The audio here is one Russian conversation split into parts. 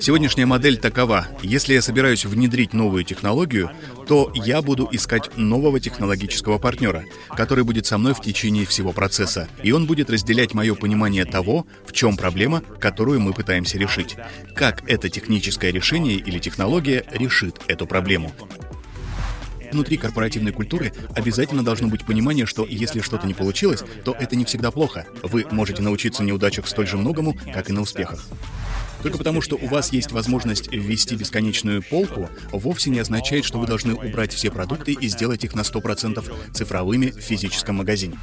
Сегодняшняя модель такова. Если я собираюсь внедрить новую технологию, то я буду искать нового технологического партнера, который будет со мной в течение всего процесса. И он будет разделять мое понимание того, в чем проблема, которую мы пытаемся решить. Как это техническое решение или технология решит эту проблему. Внутри корпоративной культуры обязательно должно быть понимание, что если что-то не получилось, то это не всегда плохо. Вы можете научиться неудачах столь же многому, как и на успехах. Только потому, что у вас есть возможность ввести бесконечную полку, вовсе не означает, что вы должны убрать все продукты и сделать их на 100% цифровыми в физическом магазине.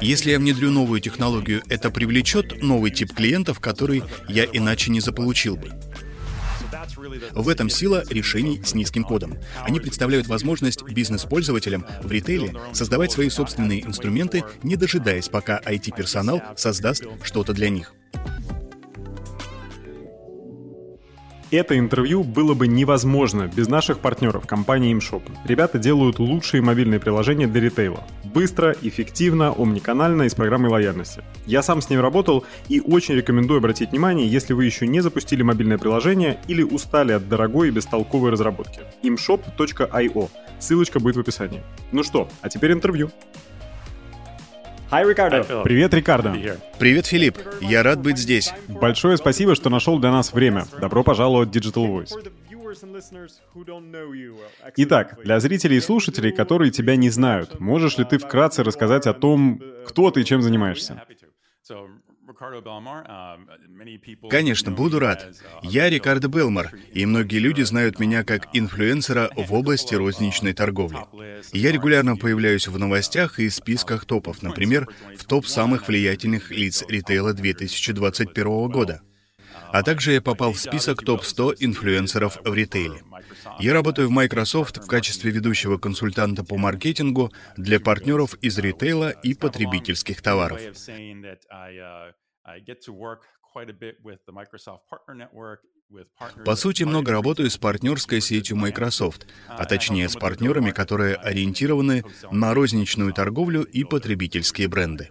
Если я внедрю новую технологию, это привлечет новый тип клиентов, который я иначе не заполучил бы. В этом сила решений с низким кодом. Они представляют возможность бизнес-пользователям в ритейле создавать свои собственные инструменты, не дожидаясь, пока IT-персонал создаст что-то для них. Это интервью было бы невозможно без наших партнеров компании ImShop. Ребята делают лучшие мобильные приложения для ритейла. Быстро, эффективно, омниканально и с программой лояльности. Я сам с ним работал и очень рекомендую обратить внимание, если вы еще не запустили мобильное приложение или устали от дорогой и бестолковой разработки. imshop.io. Ссылочка будет в описании. Ну что, а теперь интервью. Hi, Ricardo. Привет, Рикардо. Привет, Филипп. Я рад быть здесь. Большое спасибо, что нашел для нас время. Добро пожаловать в Digital Voice. Итак, для зрителей и слушателей, которые тебя не знают, можешь ли ты вкратце рассказать о том, кто ты и чем занимаешься? Конечно, буду рад. Я Рикардо Белмар, и многие люди знают меня как инфлюенсера в области розничной торговли. Я регулярно появляюсь в новостях и списках топов, например, в топ самых влиятельных лиц ритейла 2021 года. А также я попал в список топ-100 инфлюенсеров в ритейле. Я работаю в Microsoft в качестве ведущего консультанта по маркетингу для партнеров из ритейла и потребительских товаров. По сути, много работаю с партнерской сетью Microsoft, а точнее с партнерами, которые ориентированы на розничную торговлю и потребительские бренды.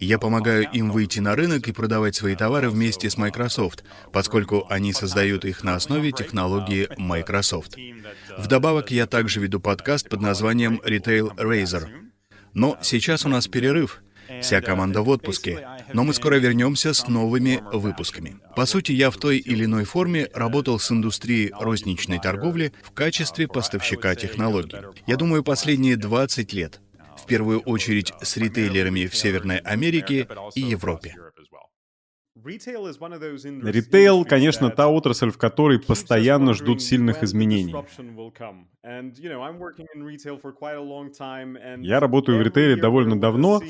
Я помогаю им выйти на рынок и продавать свои товары вместе с Microsoft, поскольку они создают их на основе технологии Microsoft. Вдобавок, я также веду подкаст под названием Retail Razor. Но сейчас у нас перерыв, Вся команда в отпуске, но мы скоро вернемся с новыми выпусками. По сути, я в той или иной форме работал с индустрией розничной торговли в качестве поставщика технологий. Я думаю, последние 20 лет в первую очередь с ритейлерами в Северной Америке и Европе. Ритейл, конечно, та отрасль, в которой постоянно ждут сильных изменений. Я работаю в ритейле довольно давно,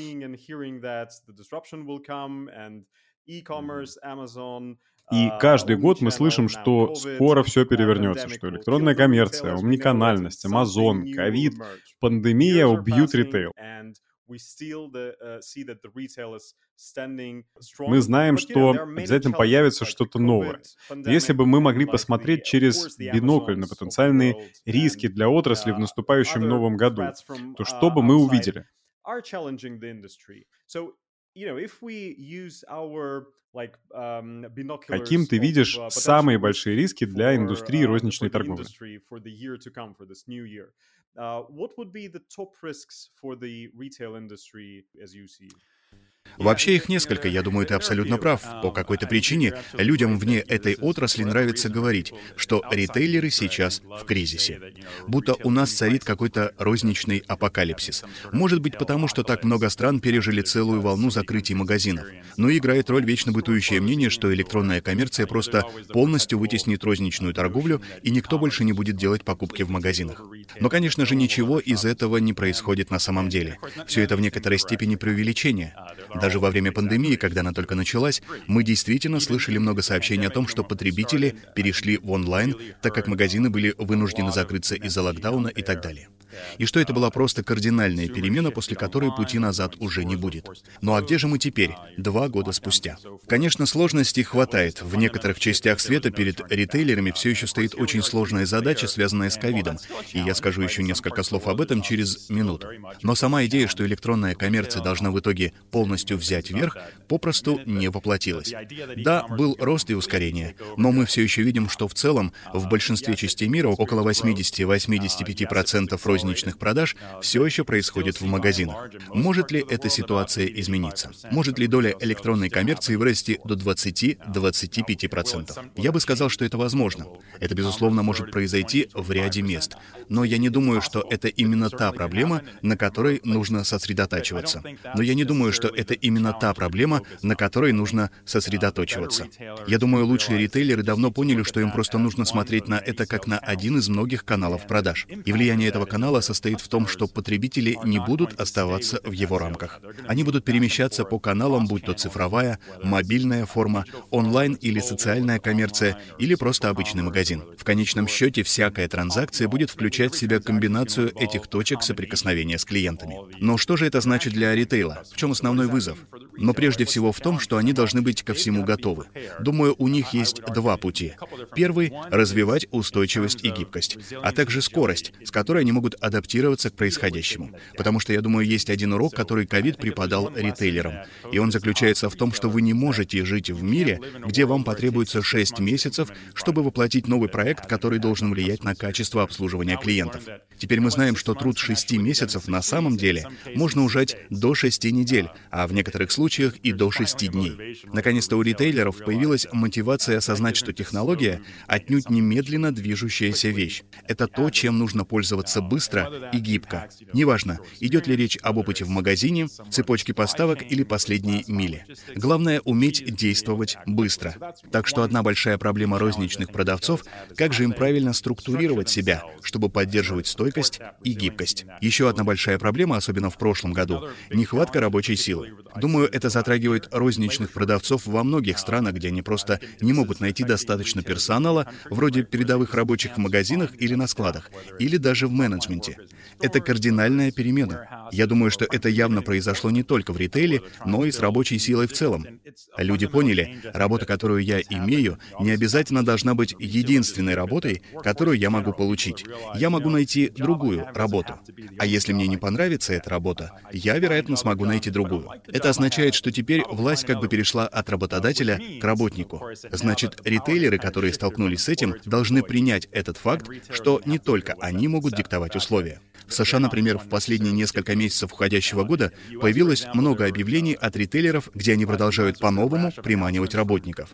и каждый год мы слышим, что скоро все перевернется, что электронная коммерция, омниканальность, Амазон, ковид, пандемия убьют ритейл. Мы знаем, что обязательно появится что-то новое. Если бы мы могли посмотреть через бинокль на потенциальные риски для отрасли в наступающем новом году, то что бы мы увидели? Um, Каким ты видишь самые большие риски для индустрии uh, розничной торговли? Uh, what would be the top risks for the retail industry as you see? Вообще их несколько, я думаю, ты абсолютно прав. По какой-то причине людям вне этой отрасли нравится говорить, что ритейлеры сейчас в кризисе. Будто у нас царит какой-то розничный апокалипсис. Может быть, потому что так много стран пережили целую волну закрытий магазинов. Но играет роль вечно бытующее мнение, что электронная коммерция просто полностью вытеснит розничную торговлю, и никто больше не будет делать покупки в магазинах. Но, конечно же, ничего из этого не происходит на самом деле. Все это в некоторой степени преувеличение. Даже во время пандемии, когда она только началась, мы действительно слышали много сообщений о том, что потребители перешли в онлайн, так как магазины были вынуждены закрыться из-за локдауна и так далее. И что это была просто кардинальная перемена, после которой пути назад уже не будет. Ну а где же мы теперь, два года спустя? Конечно, сложностей хватает. В некоторых частях света перед ритейлерами все еще стоит очень сложная задача, связанная с ковидом, и я скажу еще несколько слов об этом через минуту. Но сама идея, что электронная коммерция должна в итоге полностью взять верх, попросту не воплотилась. Да, был рост и ускорение, но мы все еще видим, что в целом в большинстве частей мира около 80-85% розничных продаж все еще происходит в магазинах. Может ли эта ситуация измениться? Может ли доля электронной коммерции вырасти до 20-25%? Я бы сказал, что это возможно. Это, безусловно, может произойти в ряде мест. Но я не думаю, что это именно та проблема, на которой нужно сосредотачиваться. Но я не думаю, что это именно та проблема, на которой нужно сосредоточиваться. Я думаю, лучшие ритейлеры давно поняли, что им просто нужно смотреть на это как на один из многих каналов продаж. И влияние этого канала состоит в том, что потребители не будут оставаться в его рамках. Они будут перемещаться по каналам, будь то цифровая, мобильная форма, онлайн или социальная коммерция, или просто обычный магазин. В конечном счете, всякая транзакция будет включать в себя комбинацию этих точек соприкосновения с клиентами. Но что же это значит для ритейла? В чем основной вызов? Но прежде всего в том, что они должны быть ко всему готовы. Думаю, у них есть два пути. Первый — развивать устойчивость и гибкость, а также скорость, с которой они могут адаптироваться к происходящему. Потому что, я думаю, есть один урок, который ковид преподал ритейлерам. И он заключается в том, что вы не можете жить в мире, где вам потребуется 6 месяцев, чтобы воплотить новый проект, который должен влиять на качество обслуживания клиентов. Теперь мы знаем, что труд 6 месяцев на самом деле можно ужать до 6 недель, а в некоторых случаях и до 6 дней. Наконец-то у ритейлеров появилась мотивация осознать, что технология отнюдь немедленно движущаяся вещь. Это то, чем нужно пользоваться быстро и гибко. Неважно, идет ли речь об опыте в магазине, цепочке поставок или последней миле. Главное — уметь действовать быстро. Так что одна большая проблема розничных продавцов — как же им правильно структурировать себя, чтобы поддерживать стойкость и гибкость. Еще одна большая проблема, особенно в прошлом году — нехватка рабочей силы. Думаю, это затрагивает розничных продавцов во многих странах, где они просто не могут найти достаточно персонала, вроде передовых рабочих в магазинах или на складах, или даже в менеджменте. Это кардинальная перемена. Я думаю, что это явно произошло не только в ритейле, но и с рабочей силой в целом. Люди поняли, работа, которую я имею, не обязательно должна быть единственной работой, которую я могу получить. Я могу найти другую работу. А если мне не понравится эта работа, я, вероятно, смогу найти другую. Это означает, что теперь власть как бы перешла от работодателя к работнику. Значит, ритейлеры, которые столкнулись с этим, должны принять этот факт, что не только они могут диктовать условия. В США, например, в последние несколько месяцев уходящего года появилось много объявлений от ритейлеров, где они продолжают по-новому приманивать работников.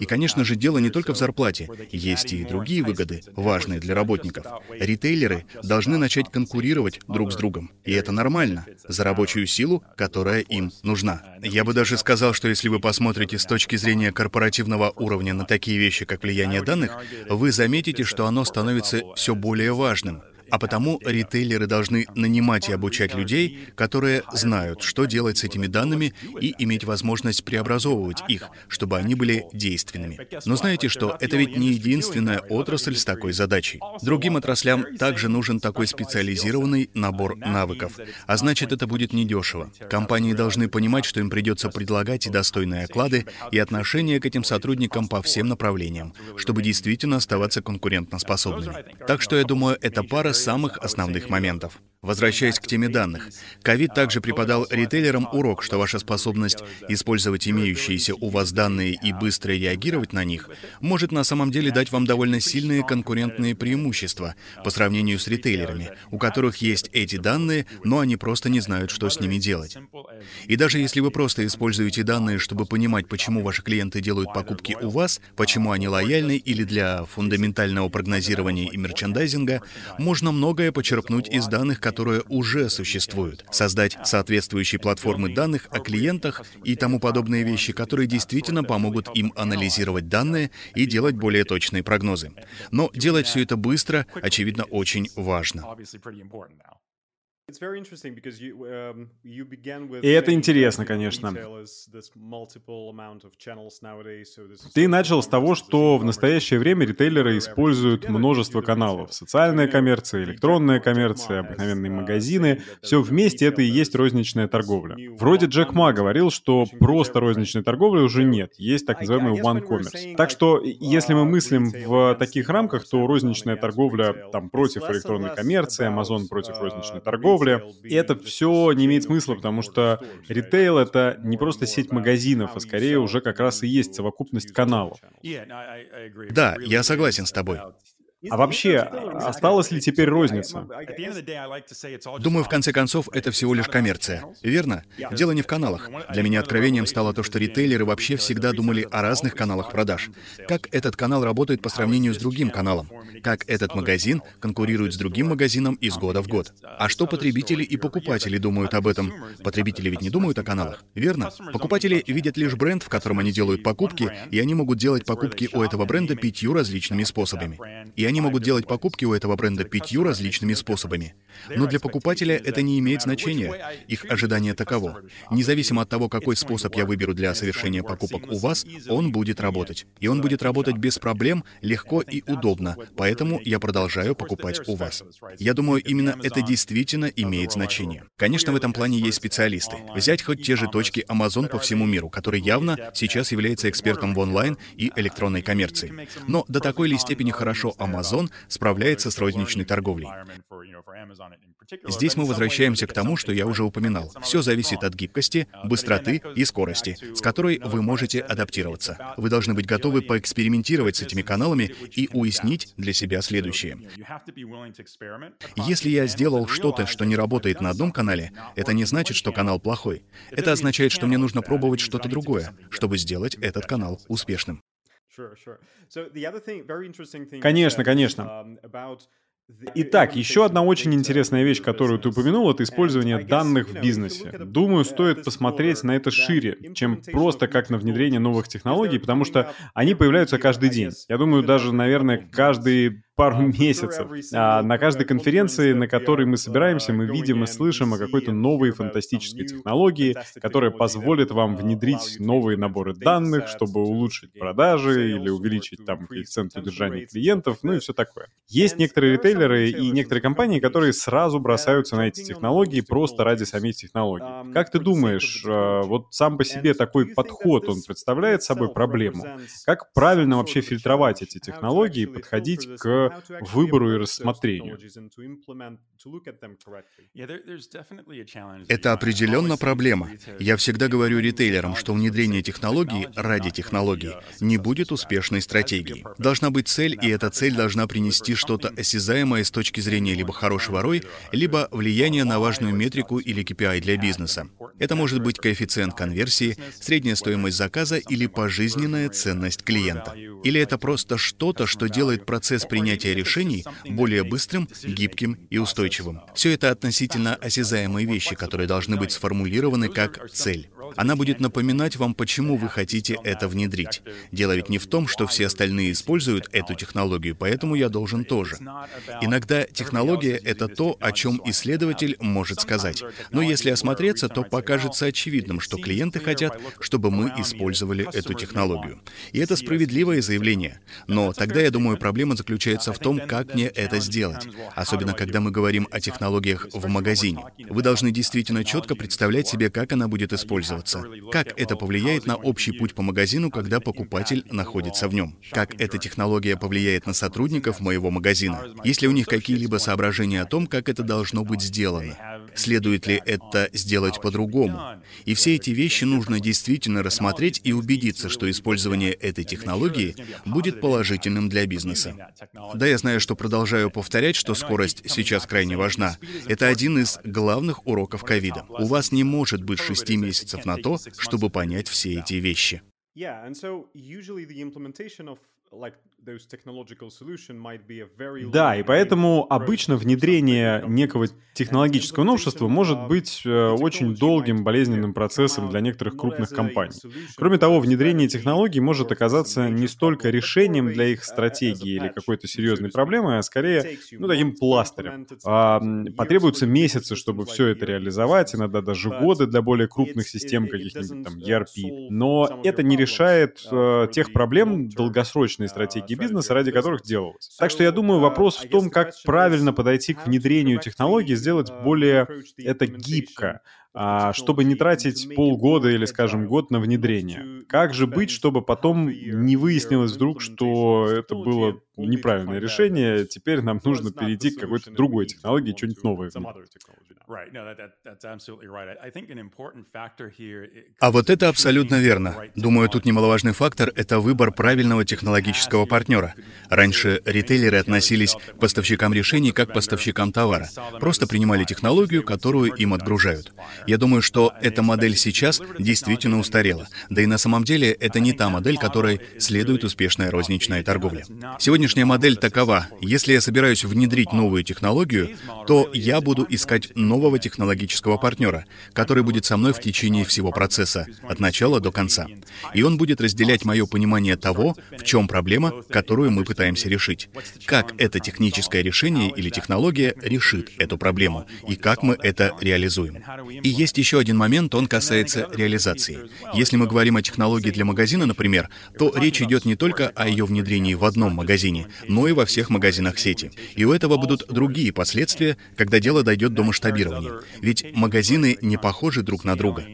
И, конечно же, дело не только в зарплате. Есть и другие выгоды, важные для работников. Ритейлеры должны начать конкурировать друг с другом. И это нормально, за рабочую силу, которая им нужна. Я бы даже сказал, что если вы посмотрите с точки зрения корпоративного уровня на такие вещи, как влияние данных, вы заметите, что оно становится все более важным. А потому ритейлеры должны нанимать и обучать людей, которые знают, что делать с этими данными и иметь возможность преобразовывать их, чтобы они были действенными. Но знаете что, это ведь не единственная отрасль с такой задачей. Другим отраслям также нужен такой специализированный набор навыков. А значит, это будет недешево. Компании должны понимать, что им придется предлагать и достойные оклады, и отношения к этим сотрудникам по всем направлениям, чтобы действительно оставаться конкурентоспособными. Так что я думаю, эта пара самых основных моментов. Возвращаясь к теме данных, ковид также преподал ритейлерам урок, что ваша способность использовать имеющиеся у вас данные и быстро реагировать на них может на самом деле дать вам довольно сильные конкурентные преимущества по сравнению с ритейлерами, у которых есть эти данные, но они просто не знают, что с ними делать. И даже если вы просто используете данные, чтобы понимать, почему ваши клиенты делают покупки у вас, почему они лояльны или для фундаментального прогнозирования и мерчендайзинга, можно многое почерпнуть из данных, которые уже существуют, создать соответствующие платформы данных о клиентах и тому подобные вещи, которые действительно помогут им анализировать данные и делать более точные прогнозы. Но делать все это быстро, очевидно, очень важно. Um, И это интересно, конечно. Ты начал с того, что в настоящее время ритейлеры используют множество каналов. Социальная коммерция, электронная коммерция, обыкновенные магазины. Все вместе это и есть розничная торговля. Вроде Джек Ма говорил, что просто розничной торговли уже нет. Есть так называемый one commerce. Так что, если мы мыслим в таких рамках, то розничная торговля там против электронной коммерции, Amazon против розничной торговли, торговля. И это все не имеет смысла, потому что ритейл — это не просто сеть магазинов, а скорее уже как раз и есть совокупность каналов. Да, я согласен с тобой. А вообще, осталась ли теперь розница? Думаю, в конце концов, это всего лишь коммерция. Верно? Дело не в каналах. Для меня откровением стало то, что ритейлеры вообще всегда думали о разных каналах продаж. Как этот канал работает по сравнению с другим каналом? Как этот магазин конкурирует с другим магазином из года в год? А что потребители и покупатели думают об этом? Потребители ведь не думают о каналах, верно? Покупатели видят лишь бренд, в котором они делают покупки, и они могут делать покупки у этого бренда пятью различными способами. И они могут делать покупки у этого бренда пятью различными способами. Но для покупателя это не имеет значения. Их ожидание таково. Независимо от того, какой способ я выберу для совершения покупок у вас, он будет работать. И он будет работать без проблем, легко и удобно. Поэтому я продолжаю покупать у вас. Я думаю, именно это действительно имеет значение. Конечно, в этом плане есть специалисты. Взять хоть те же точки Amazon по всему миру, который явно сейчас является экспертом в онлайн и электронной коммерции. Но до такой ли степени хорошо Amazon Amazon справляется с розничной торговлей. Здесь мы возвращаемся к тому, что я уже упоминал. Все зависит от гибкости, быстроты и скорости, с которой вы можете адаптироваться. Вы должны быть готовы поэкспериментировать с этими каналами и уяснить для себя следующее. Если я сделал что-то, что не работает на одном канале, это не значит, что канал плохой. Это означает, что мне нужно пробовать что-то другое, чтобы сделать этот канал успешным. Конечно, конечно. Итак, еще одна очень интересная вещь, которую ты упомянул, это использование данных в бизнесе. Думаю, стоит посмотреть на это шире, чем просто как на внедрение новых технологий, потому что они появляются каждый день. Я думаю, даже, наверное, каждый пару месяцев. А на каждой конференции, на которой мы собираемся, мы видим и слышим о какой-то новой фантастической технологии, которая позволит вам внедрить новые наборы данных, чтобы улучшить продажи или увеличить там коэффициент удержания клиентов, ну и все такое. Есть некоторые ритейлеры и некоторые компании, которые сразу бросаются на эти технологии просто ради самих технологий. Как ты думаешь, а, вот сам по себе такой подход, он представляет собой проблему? Как правильно вообще фильтровать эти технологии и подходить к выбору и рассмотрению. Это определенно проблема. Я всегда говорю ритейлерам, что внедрение технологий ради технологий не будет успешной стратегией. Должна быть цель, и эта цель должна принести что-то осязаемое с точки зрения либо хорошего ROI, либо влияние на важную метрику или KPI для бизнеса. Это может быть коэффициент конверсии, средняя стоимость заказа или пожизненная ценность клиента. Или это просто что-то, что делает процесс принятия решений более быстрым, гибким и устойчивым. Все это относительно осязаемые вещи, которые должны быть сформулированы как цель. Она будет напоминать вам, почему вы хотите это внедрить. Дело ведь не в том, что все остальные используют эту технологию, поэтому я должен тоже. Иногда технология — это то, о чем исследователь может сказать. Но если осмотреться, то покажется очевидным, что клиенты хотят, чтобы мы использовали эту технологию. И это справедливое заявление. Но тогда, я думаю, проблема заключается в том, как мне это сделать. Особенно, когда мы говорим о технологиях в магазине. Вы должны действительно четко представлять себе, как она будет использоваться пользоваться. Как это повлияет на общий путь по магазину, когда покупатель находится в нем? Как эта технология повлияет на сотрудников моего магазина? Есть ли у них какие-либо соображения о том, как это должно быть сделано? Следует ли это сделать по-другому? И все эти вещи нужно действительно рассмотреть и убедиться, что использование этой технологии будет положительным для бизнеса. Да, я знаю, что продолжаю повторять, что скорость сейчас крайне важна. Это один из главных уроков ковида. У вас не может быть шести месяцев на то, чтобы понять все эти вещи. Да, и поэтому обычно внедрение некого технологического новшества может быть э, очень долгим, болезненным процессом для некоторых крупных компаний. Кроме того, внедрение технологий может оказаться не столько решением для их стратегии или какой-то серьезной проблемы, а скорее, ну, таким пластырем. А, потребуются месяцы, чтобы все это реализовать, иногда даже годы для более крупных систем каких-нибудь там ERP. Но это не решает э, тех проблем долгосрочной стратегии бизнеса, ради которых делалось. Так что я думаю, вопрос в том, как правильно подойти к внедрению технологий, сделать более это гибко, а, чтобы не тратить полгода или, скажем, год на внедрение. Как же быть, чтобы потом не выяснилось вдруг, что это было неправильное решение, теперь нам нужно перейти к какой-то другой технологии, что-нибудь новое А вот это абсолютно верно. Думаю, тут немаловажный фактор — это выбор правильного технологического партнера. Раньше ритейлеры относились к поставщикам решений как к поставщикам товара. Просто принимали технологию, которую им отгружают. Я думаю, что эта модель сейчас действительно устарела. Да и на самом деле это не та модель, которой следует успешная розничная торговля. Сегодняшняя модель такова. Если я собираюсь внедрить новую технологию, то я буду искать нового технологического партнера, который будет со мной в течение всего процесса, от начала до конца. И он будет разделять мое понимание того, в чем проблема, которую мы пытаемся решить. Как это техническое решение или технология решит эту проблему, и как мы это реализуем. И есть еще один момент, он касается реализации. Если мы говорим о технологии для магазина, например, то речь идет не только о ее внедрении в одном магазине, но и во всех магазинах сети. И у этого будут другие последствия, когда дело дойдет до масштабирования. Ведь магазины не похожи друг на друга.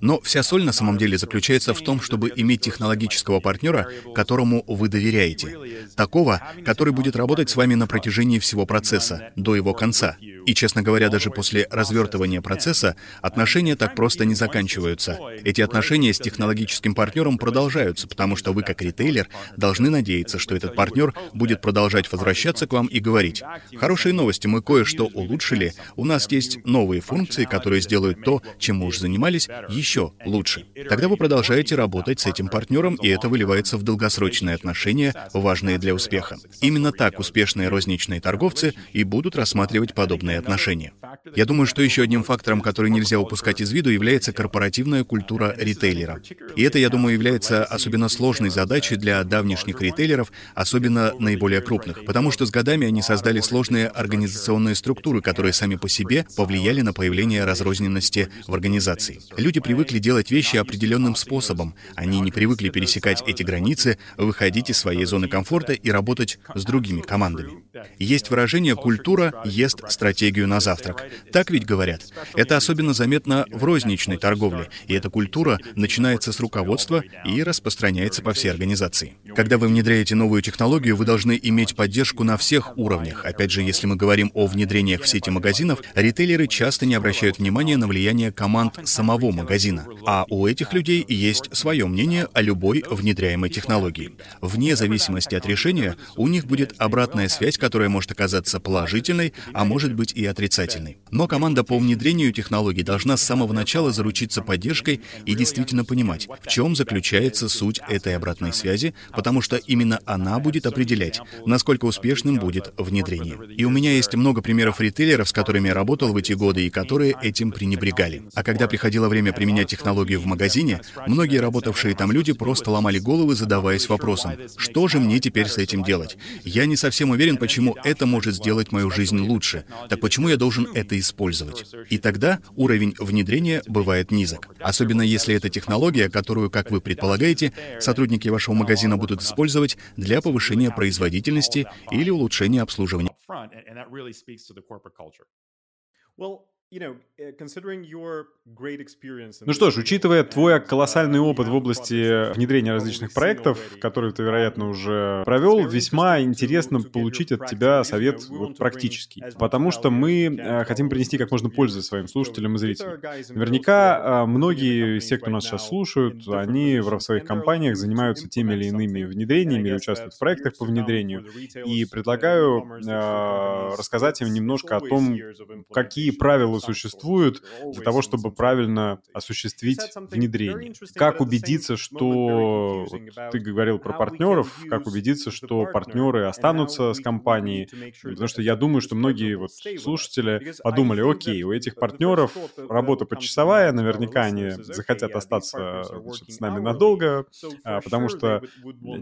Но вся соль на самом деле заключается в том, чтобы иметь технологического партнера, которому вы доверяете. Такого, который будет работать с вами на протяжении всего процесса, до его конца. И, честно говоря, даже после развертывания процесса отношения так просто не заканчиваются. Эти отношения с технологическим партнером продолжаются, потому что вы, как ритейлер, должны надеяться, что этот партнер будет продолжать возвращаться к вам и говорить, «Хорошие новости, мы кое-что улучшили, у нас есть новые функции, которые сделают то, чем мы уже занимались, еще лучше». Тогда вы продолжаете работать с этим партнером, и это выливается в долгосрочные отношения, важные для успеха. Именно так успешные розничные торговцы и будут рассматривать подобные отношения. Я думаю, что еще одним фактором, который нельзя упускать из виду, является корпоративная культура ритейлера. И это, я думаю, является особенно сложной задачей для давнишних ритейлеров, особенно наиболее крупных, потому что с годами они создали сложные организационные структуры, которые сами по себе повлияли на появление разрозненности в организации. Люди привыкли делать вещи определенным способом. Они не привыкли пересекать эти границы, выходить из своей зоны комфорта и работать с другими командами. Есть выражение «культура ест стратегию» на завтрак. Так ведь говорят. Это особенно заметно в розничной торговле, и эта культура начинается с руководства и распространяется по всей организации. Когда вы внедряете новую технологию, вы должны иметь поддержку на всех уровнях. Опять же, если мы говорим о внедрениях в сети магазинов, ритейлеры часто не обращают внимания на влияние команд самого магазина. А у этих людей есть свое мнение о любой внедряемой технологии. Вне зависимости от решения, у них будет обратная связь, которая может оказаться положительной, а может быть и отрицательной. Но команда по внедрению технологий должна с самого начала заручиться поддержкой и действительно понимать, в чем заключается суть этой обратной связи, потому что именно она будет определять, насколько успешным будет внедрение. И у меня есть много примеров ритейлеров, с которыми я работал в эти годы и которые этим пренебрегали. А когда приходило время применять технологию в магазине, многие работавшие там люди просто ломали головы, задаваясь вопросом, что же мне теперь с этим делать? Я не совсем уверен, почему это может сделать мою жизнь лучше. Так почему я должен это использовать? И тогда уровень внедрения бывает низок. Особенно если это технология, которую, как вы предполагаете, сотрудники вашего магазина будут использовать для повышения производительности или улучшения обслуживания. Э, ну что ж, учитывая твой колоссальный опыт в области внедрения различных проектов, которые ты, вероятно, уже провел, весьма интересно получить от тебя совет вот, практический. Потому что мы э, хотим принести как можно пользы своим слушателям и зрителям. Наверняка э, многие из тех, кто нас сейчас слушают, они в своих компаниях занимаются теми или иными внедрениями или участвуют в проектах по внедрению. И предлагаю рассказать им немножко о том, какие правила существуют для того, чтобы правильно осуществить внедрение. Как убедиться, что ты говорил про партнеров, как убедиться, что партнеры останутся с компанией, потому что я думаю, что многие вот слушатели подумали, окей, у этих партнеров работа почасовая, наверняка они захотят остаться значит, с нами надолго, а, потому что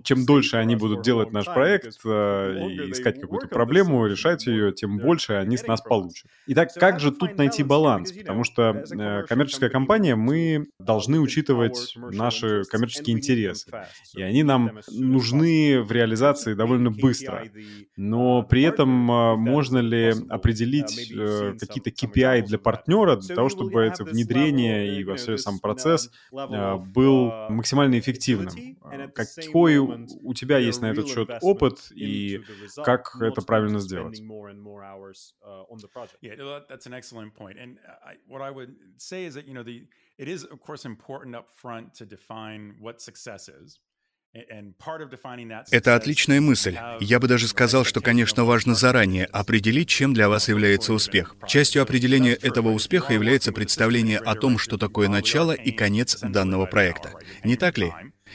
чем дольше они будут делать наш проект э, и искать какую-то проблему, решать ее, тем больше они с нас получат. Итак, как же тут найти баланс? Потому что э, коммерческая компания, мы должны учитывать наши коммерческие интересы, и они нам нужны в реализации довольно быстро. Но при этом э, можно ли определить какие-то KPI для партнера для того, чтобы это внедрение и вообще сам процесс был максимально эффективным? Какой у тебя есть на этот счет опыт и как это правильно сделать? It is, of course, important up front to define what success is. Это отличная мысль. Я бы даже сказал, что, конечно, важно заранее определить, чем для вас является успех. Частью определения этого успеха является представление о том, что такое начало и конец данного проекта. Не так ли?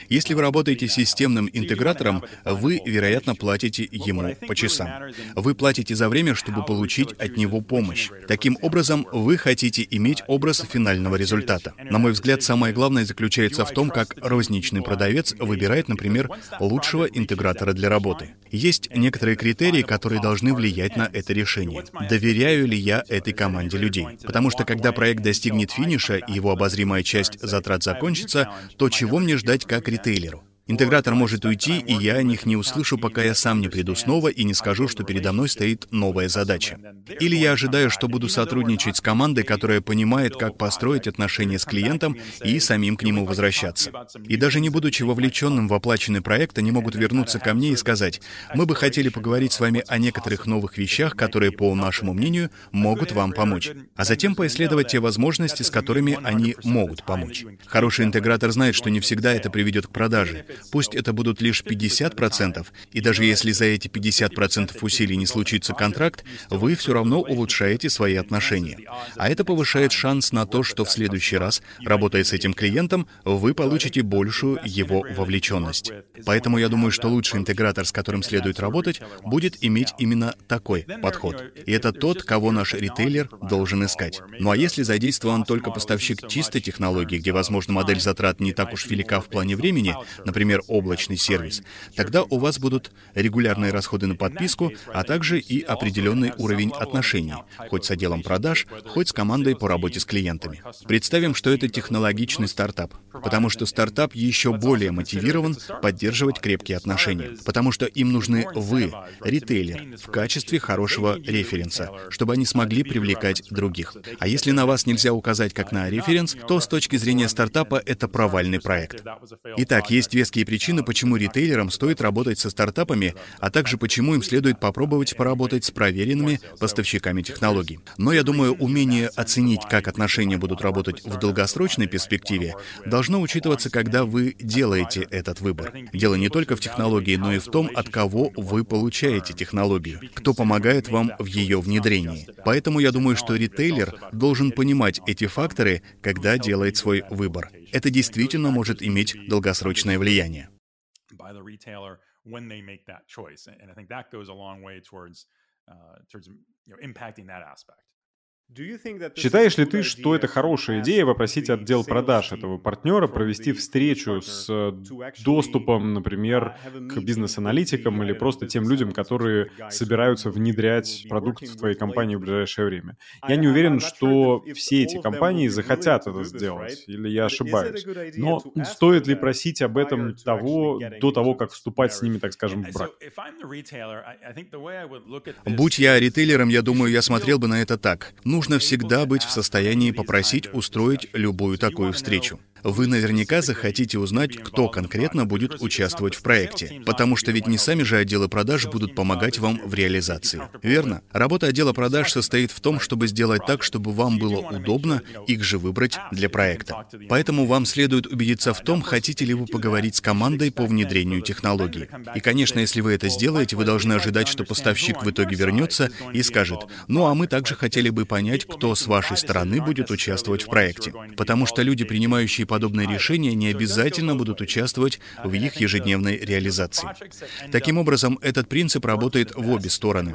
Если вы работаете системным интегратором, вы, вероятно, платите ему по часам. Вы платите за время, чтобы получить от него помощь. Таким образом, вы хотите иметь образ финального результата. На мой взгляд, самое главное заключается в том, как розничный продавец выбирает, например, лучшего интегратора для работы. Есть некоторые критерии, которые должны влиять на это решение. Доверяю ли я этой команде людей? Потому что когда проект достигнет финиша и его обозримая часть затрат закончится, то чего мне ждать как ритейлеру? Интегратор может уйти, и я о них не услышу, пока я сам не приду снова и не скажу, что передо мной стоит новая задача. Или я ожидаю, что буду сотрудничать с командой, которая понимает, как построить отношения с клиентом и самим к нему возвращаться. И даже не будучи вовлеченным в оплаченный проект, они могут вернуться ко мне и сказать, мы бы хотели поговорить с вами о некоторых новых вещах, которые, по нашему мнению, могут вам помочь. А затем поисследовать те возможности, с которыми они могут помочь. Хороший интегратор знает, что не всегда это приведет к продаже. Пусть это будут лишь 50%, и даже если за эти 50% усилий не случится контракт, вы все равно улучшаете свои отношения. А это повышает шанс на то, что в следующий раз, работая с этим клиентом, вы получите большую его вовлеченность. Поэтому я думаю, что лучший интегратор, с которым следует работать, будет иметь именно такой подход. И это тот, кого наш ритейлер должен искать. Ну а если задействован только поставщик чистой технологии, где, возможно, модель затрат не так уж велика в плане времени, например, например, облачный сервис, тогда у вас будут регулярные расходы на подписку, а также и определенный уровень отношений, хоть с отделом продаж, хоть с командой по работе с клиентами. Представим, что это технологичный стартап, потому что стартап еще более мотивирован поддерживать крепкие отношения, потому что им нужны вы, ритейлер, в качестве хорошего референса, чтобы они смогли привлекать других. А если на вас нельзя указать как на референс, то с точки зрения стартапа это провальный проект. Итак, есть веские веские причины, почему ритейлерам стоит работать со стартапами, а также почему им следует попробовать поработать с проверенными поставщиками технологий. Но я думаю, умение оценить, как отношения будут работать в долгосрочной перспективе, должно учитываться, когда вы делаете этот выбор. Дело не только в технологии, но и в том, от кого вы получаете технологию, кто помогает вам в ее внедрении. Поэтому я думаю, что ритейлер должен понимать эти факторы, когда делает свой выбор. Это действительно может иметь долгосрочное влияние By the retailer when they make that choice. And I think that goes a long way towards, uh, towards you know, impacting that aspect. Считаешь ли ты, что это хорошая идея попросить отдел продаж этого партнера провести встречу с э, доступом, например, к бизнес-аналитикам или просто тем людям, которые собираются внедрять продукт в твоей компании в ближайшее время? Я не уверен, что все эти компании захотят это сделать, или я ошибаюсь. Но стоит ли просить об этом того, до того, как вступать с ними, так скажем, в брак? Будь я ритейлером, я думаю, я смотрел бы на это так нужно всегда быть в состоянии попросить устроить любую такую встречу. Вы наверняка захотите узнать, кто конкретно будет участвовать в проекте, потому что ведь не сами же отделы продаж будут помогать вам в реализации. Верно? Работа отдела продаж состоит в том, чтобы сделать так, чтобы вам было удобно их же выбрать для проекта. Поэтому вам следует убедиться в том, хотите ли вы поговорить с командой по внедрению технологии. И, конечно, если вы это сделаете, вы должны ожидать, что поставщик в итоге вернется и скажет, ну а мы также хотели бы понять, кто с вашей стороны будет участвовать в проекте. Потому что люди, принимающие подобные решения, не обязательно будут участвовать в их ежедневной реализации. Таким образом, этот принцип работает в обе стороны.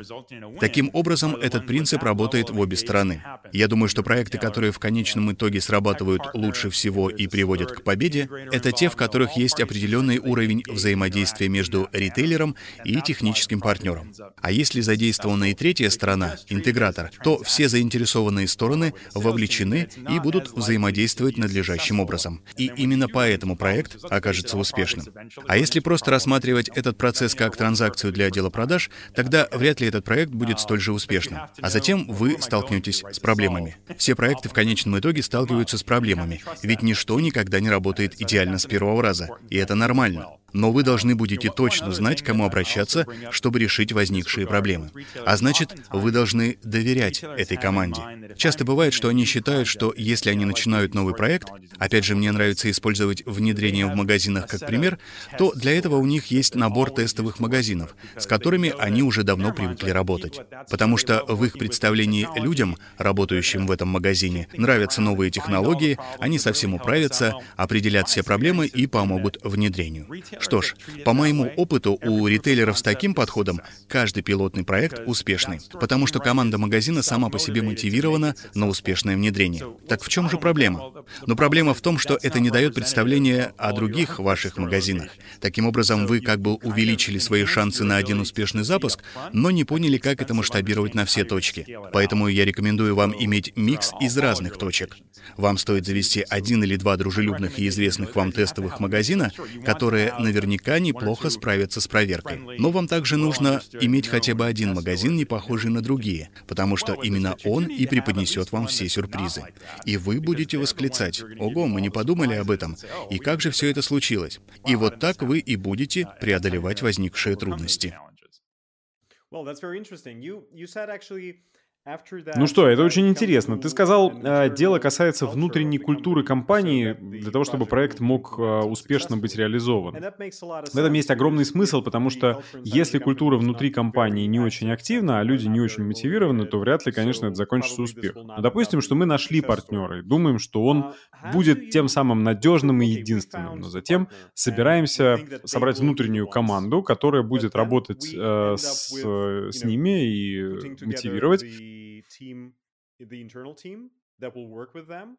Таким образом, этот принцип работает в обе стороны. Я думаю, что проекты, которые в конечном итоге срабатывают лучше всего и приводят к победе, это те, в которых есть определенный уровень взаимодействия между ритейлером и техническим партнером. А если задействована и третья сторона, интегратор, то все заинтересованные стороны вовлечены и будут взаимодействовать надлежащим образом. И именно поэтому проект окажется успешным. А если просто рассматривать этот процесс как транзакцию для отдела продаж, тогда вряд ли этот проект будет столь же успешным. А затем вы столкнетесь с проблемами. Все проекты в конечном итоге сталкиваются с проблемами, ведь ничто никогда не работает идеально с первого раза, и это нормально. Но вы должны будете точно знать, кому обращаться, чтобы решить возникшие проблемы. А значит, вы должны доверять этой команде. Часто бывает, что они считают, что если они начинают новый проект, опять же, мне нравится использовать внедрение в магазинах как пример, то для этого у них есть набор тестовых магазинов, с которыми они уже давно привыкли работать. Потому что в их представлении людям, работающим в этом магазине, нравятся новые технологии, они совсем управятся, определят все проблемы и помогут внедрению. Что ж, по моему опыту, у ритейлеров с таким подходом каждый пилотный проект успешный, потому что команда магазина сама по себе мотивирована на успешное внедрение. Так в чем же проблема? Но проблема в том, что это не дает представления о других ваших магазинах. Таким образом, вы как бы увеличили свои шансы на один успешный запуск, но не поняли, как это масштабировать на все точки. Поэтому я рекомендую вам иметь микс из разных точек. Вам стоит завести один или два дружелюбных и известных вам тестовых магазина, которые наверняка неплохо справятся с проверкой. Но вам также нужно иметь хотя бы один магазин, не похожий на другие, потому что именно он и преподнесет вам все сюрпризы. И вы будете восклицать, «Ого, мы не подумали об этом! И как же все это случилось?» И вот так вы и будете преодолевать возникшие трудности. Well, that's very interesting. You, you said actually ну что, это очень интересно. Ты сказал, э, дело касается внутренней культуры компании для того, чтобы проект мог э, успешно быть реализован. В этом есть огромный смысл, потому что если культура внутри компании не очень активна, а люди не очень мотивированы, то вряд ли, конечно, это закончится успехом. Но допустим, что мы нашли партнера и думаем, что он будет тем самым надежным и единственным, но затем собираемся собрать внутреннюю команду, которая будет работать э, с, с ними и мотивировать team, the internal team that will work with them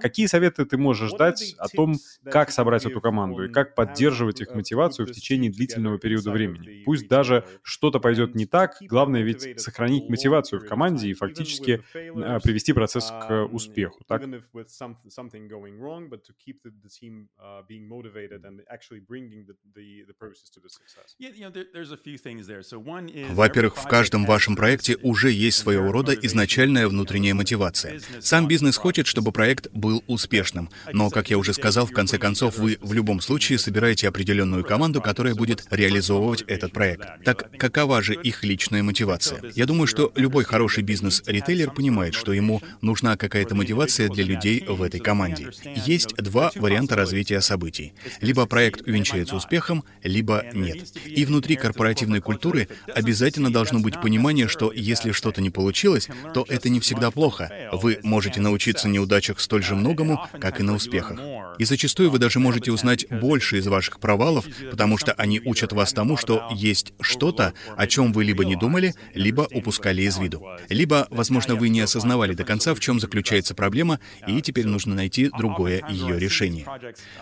Какие советы ты можешь дать о том, как собрать эту команду и как поддерживать их мотивацию в течение длительного периода времени? Пусть даже что-то пойдет не так, главное ведь сохранить мотивацию в команде и фактически а, привести процесс к um, успеху, так? Во-первых, в каждом вашем проекте уже есть своего рода изначальная внутренняя мотивация. Сам бизнес хочет, чтобы проект был успешным, но, как я уже сказал, в конце концов, вы в любом случае собираете определенную команду, которая будет реализовывать этот проект. Так какова же их личная мотивация? Я думаю, что любой хороший бизнес-ритейлер понимает, что ему нужна какая-то мотивация для людей в этой команде. Есть два варианта развития событий. Либо проект увенчается успехом, либо нет. И внутри корпоративной культуры обязательно должно быть понимание, что если что-то не получилось, то это не всегда плохо. Вы можете можете научиться неудачах столь же многому, как и на успехах. И зачастую вы даже можете узнать больше из ваших провалов, потому что они учат вас тому, что есть что-то, о чем вы либо не думали, либо упускали из виду. Либо, возможно, вы не осознавали до конца, в чем заключается проблема, и теперь нужно найти другое ее решение.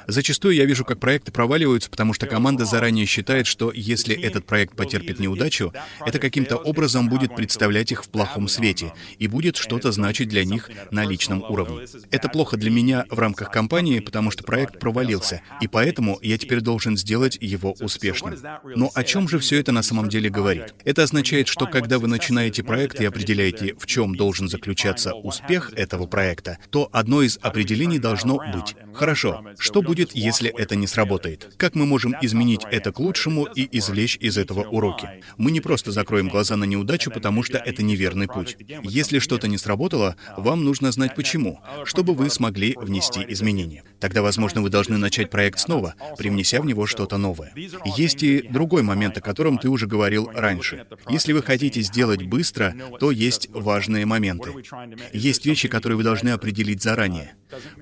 Зачастую я вижу, как проекты проваливаются, потому что команда заранее считает, что если этот проект потерпит неудачу, это каким-то образом будет представлять их в плохом свете и будет что-то значить для них на личном уровне. Это плохо для меня в рамках компании, потому что проект провалился, и поэтому я теперь должен сделать его успешным. Но о чем же все это на самом деле говорит? Это означает, что когда вы начинаете проект и определяете, в чем должен заключаться успех этого проекта, то одно из определений должно быть. Хорошо, что будет, если это не сработает? Как мы можем изменить это к лучшему и извлечь из этого уроки? Мы не просто закроем глаза на неудачу, потому что это неверный путь. Если что-то не сработало, вам нужно знать почему, чтобы вы смогли внести изменения. Тогда, возможно, вы должны начать проект снова, привнеся в него что-то новое. Есть и другой момент, о котором ты уже говорил раньше. Если вы хотите сделать быстро, то есть важные моменты. Есть вещи, которые вы должны определить заранее.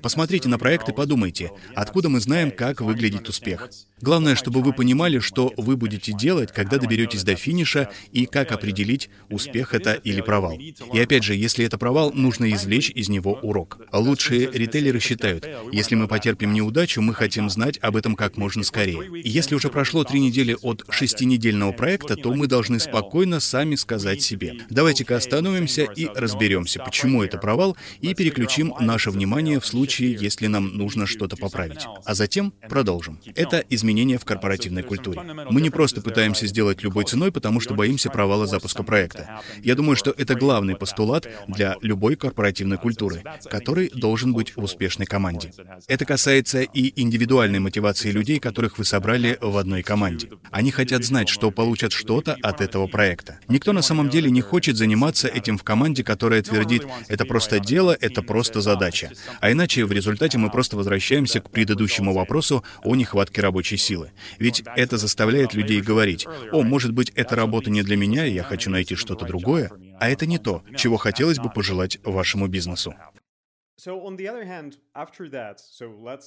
Посмотрите на проект и подумайте, откуда мы знаем, как выглядит успех. Главное, чтобы вы понимали, что вы будете делать, когда доберетесь до финиша, и как определить, успех это или провал. И опять же, если это провал, нужно извлечь из него урок. Лучшие ритейлеры считают, если мы потерпим неудачу, мы хотим знать об этом как можно скорее. И если уже прошло три недели от шестинедельного проекта, то мы должны спокойно сами сказать себе, давайте-ка остановимся и разберемся, почему это провал, и переключим наше внимание в случае, если нам нужно что-то поправить. А затем продолжим. Это изменение в корпоративной культуре. Мы не просто пытаемся сделать любой ценой, потому что боимся провала запуска проекта. Я думаю, что это главный постулат для любой корпоративной культуры, который должен быть в успешной команде. Это касается и индивидуальной мотивации людей, которых вы собрали в одной команде. Они хотят знать, что получат что-то от этого проекта. Никто на самом деле не хочет заниматься этим в команде, которая твердит, это просто дело, это просто задача. А иначе в результате мы просто возвращаемся к предыдущему вопросу о нехватке рабочей силы. Ведь это заставляет людей говорить, о, может быть, эта работа не для меня, и я хочу найти что-то другое, а это не то, чего хотелось бы пожелать вашему бизнесу.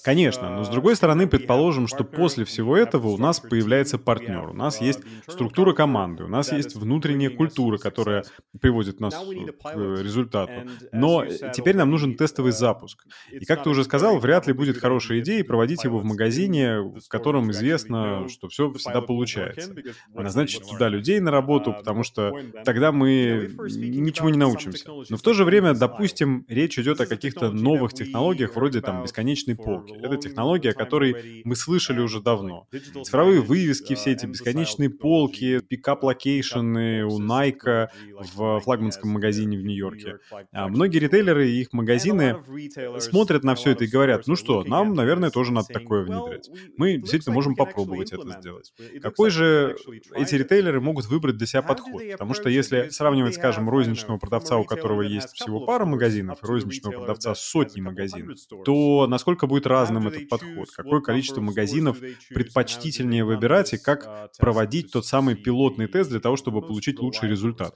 Конечно, но с другой стороны, предположим, что после всего этого у нас появляется партнер, у нас есть структура команды, у нас есть внутренняя культура, которая приводит нас к результату. Но теперь нам нужен тестовый запуск. И как ты уже сказал, вряд ли будет хорошей идеей проводить его в магазине, в котором известно, что все всегда получается. Назначить туда людей на работу, потому что тогда мы ничего не научимся. Но в то же время, допустим, речь идет о каких-то каких-то новых технологиях вроде там бесконечной полки. Это технология, о которой мы слышали уже давно. Цифровые вывески, все эти бесконечные полки, pickup location ы у Nike в флагманском магазине в Нью-Йорке. А многие ритейлеры и их магазины смотрят на все это и говорят, ну что, нам, наверное, тоже надо такое внедрять. Мы действительно можем попробовать это сделать. Какой же эти ритейлеры могут выбрать для себя подход? Потому что если сравнивать, скажем, розничного продавца, у которого есть всего пара магазинов, розничного продавца сотни магазинов, то насколько будет разным этот подход? Какое количество магазинов предпочтительнее выбирать и как проводить тот самый пилотный тест для того, чтобы получить лучший результат?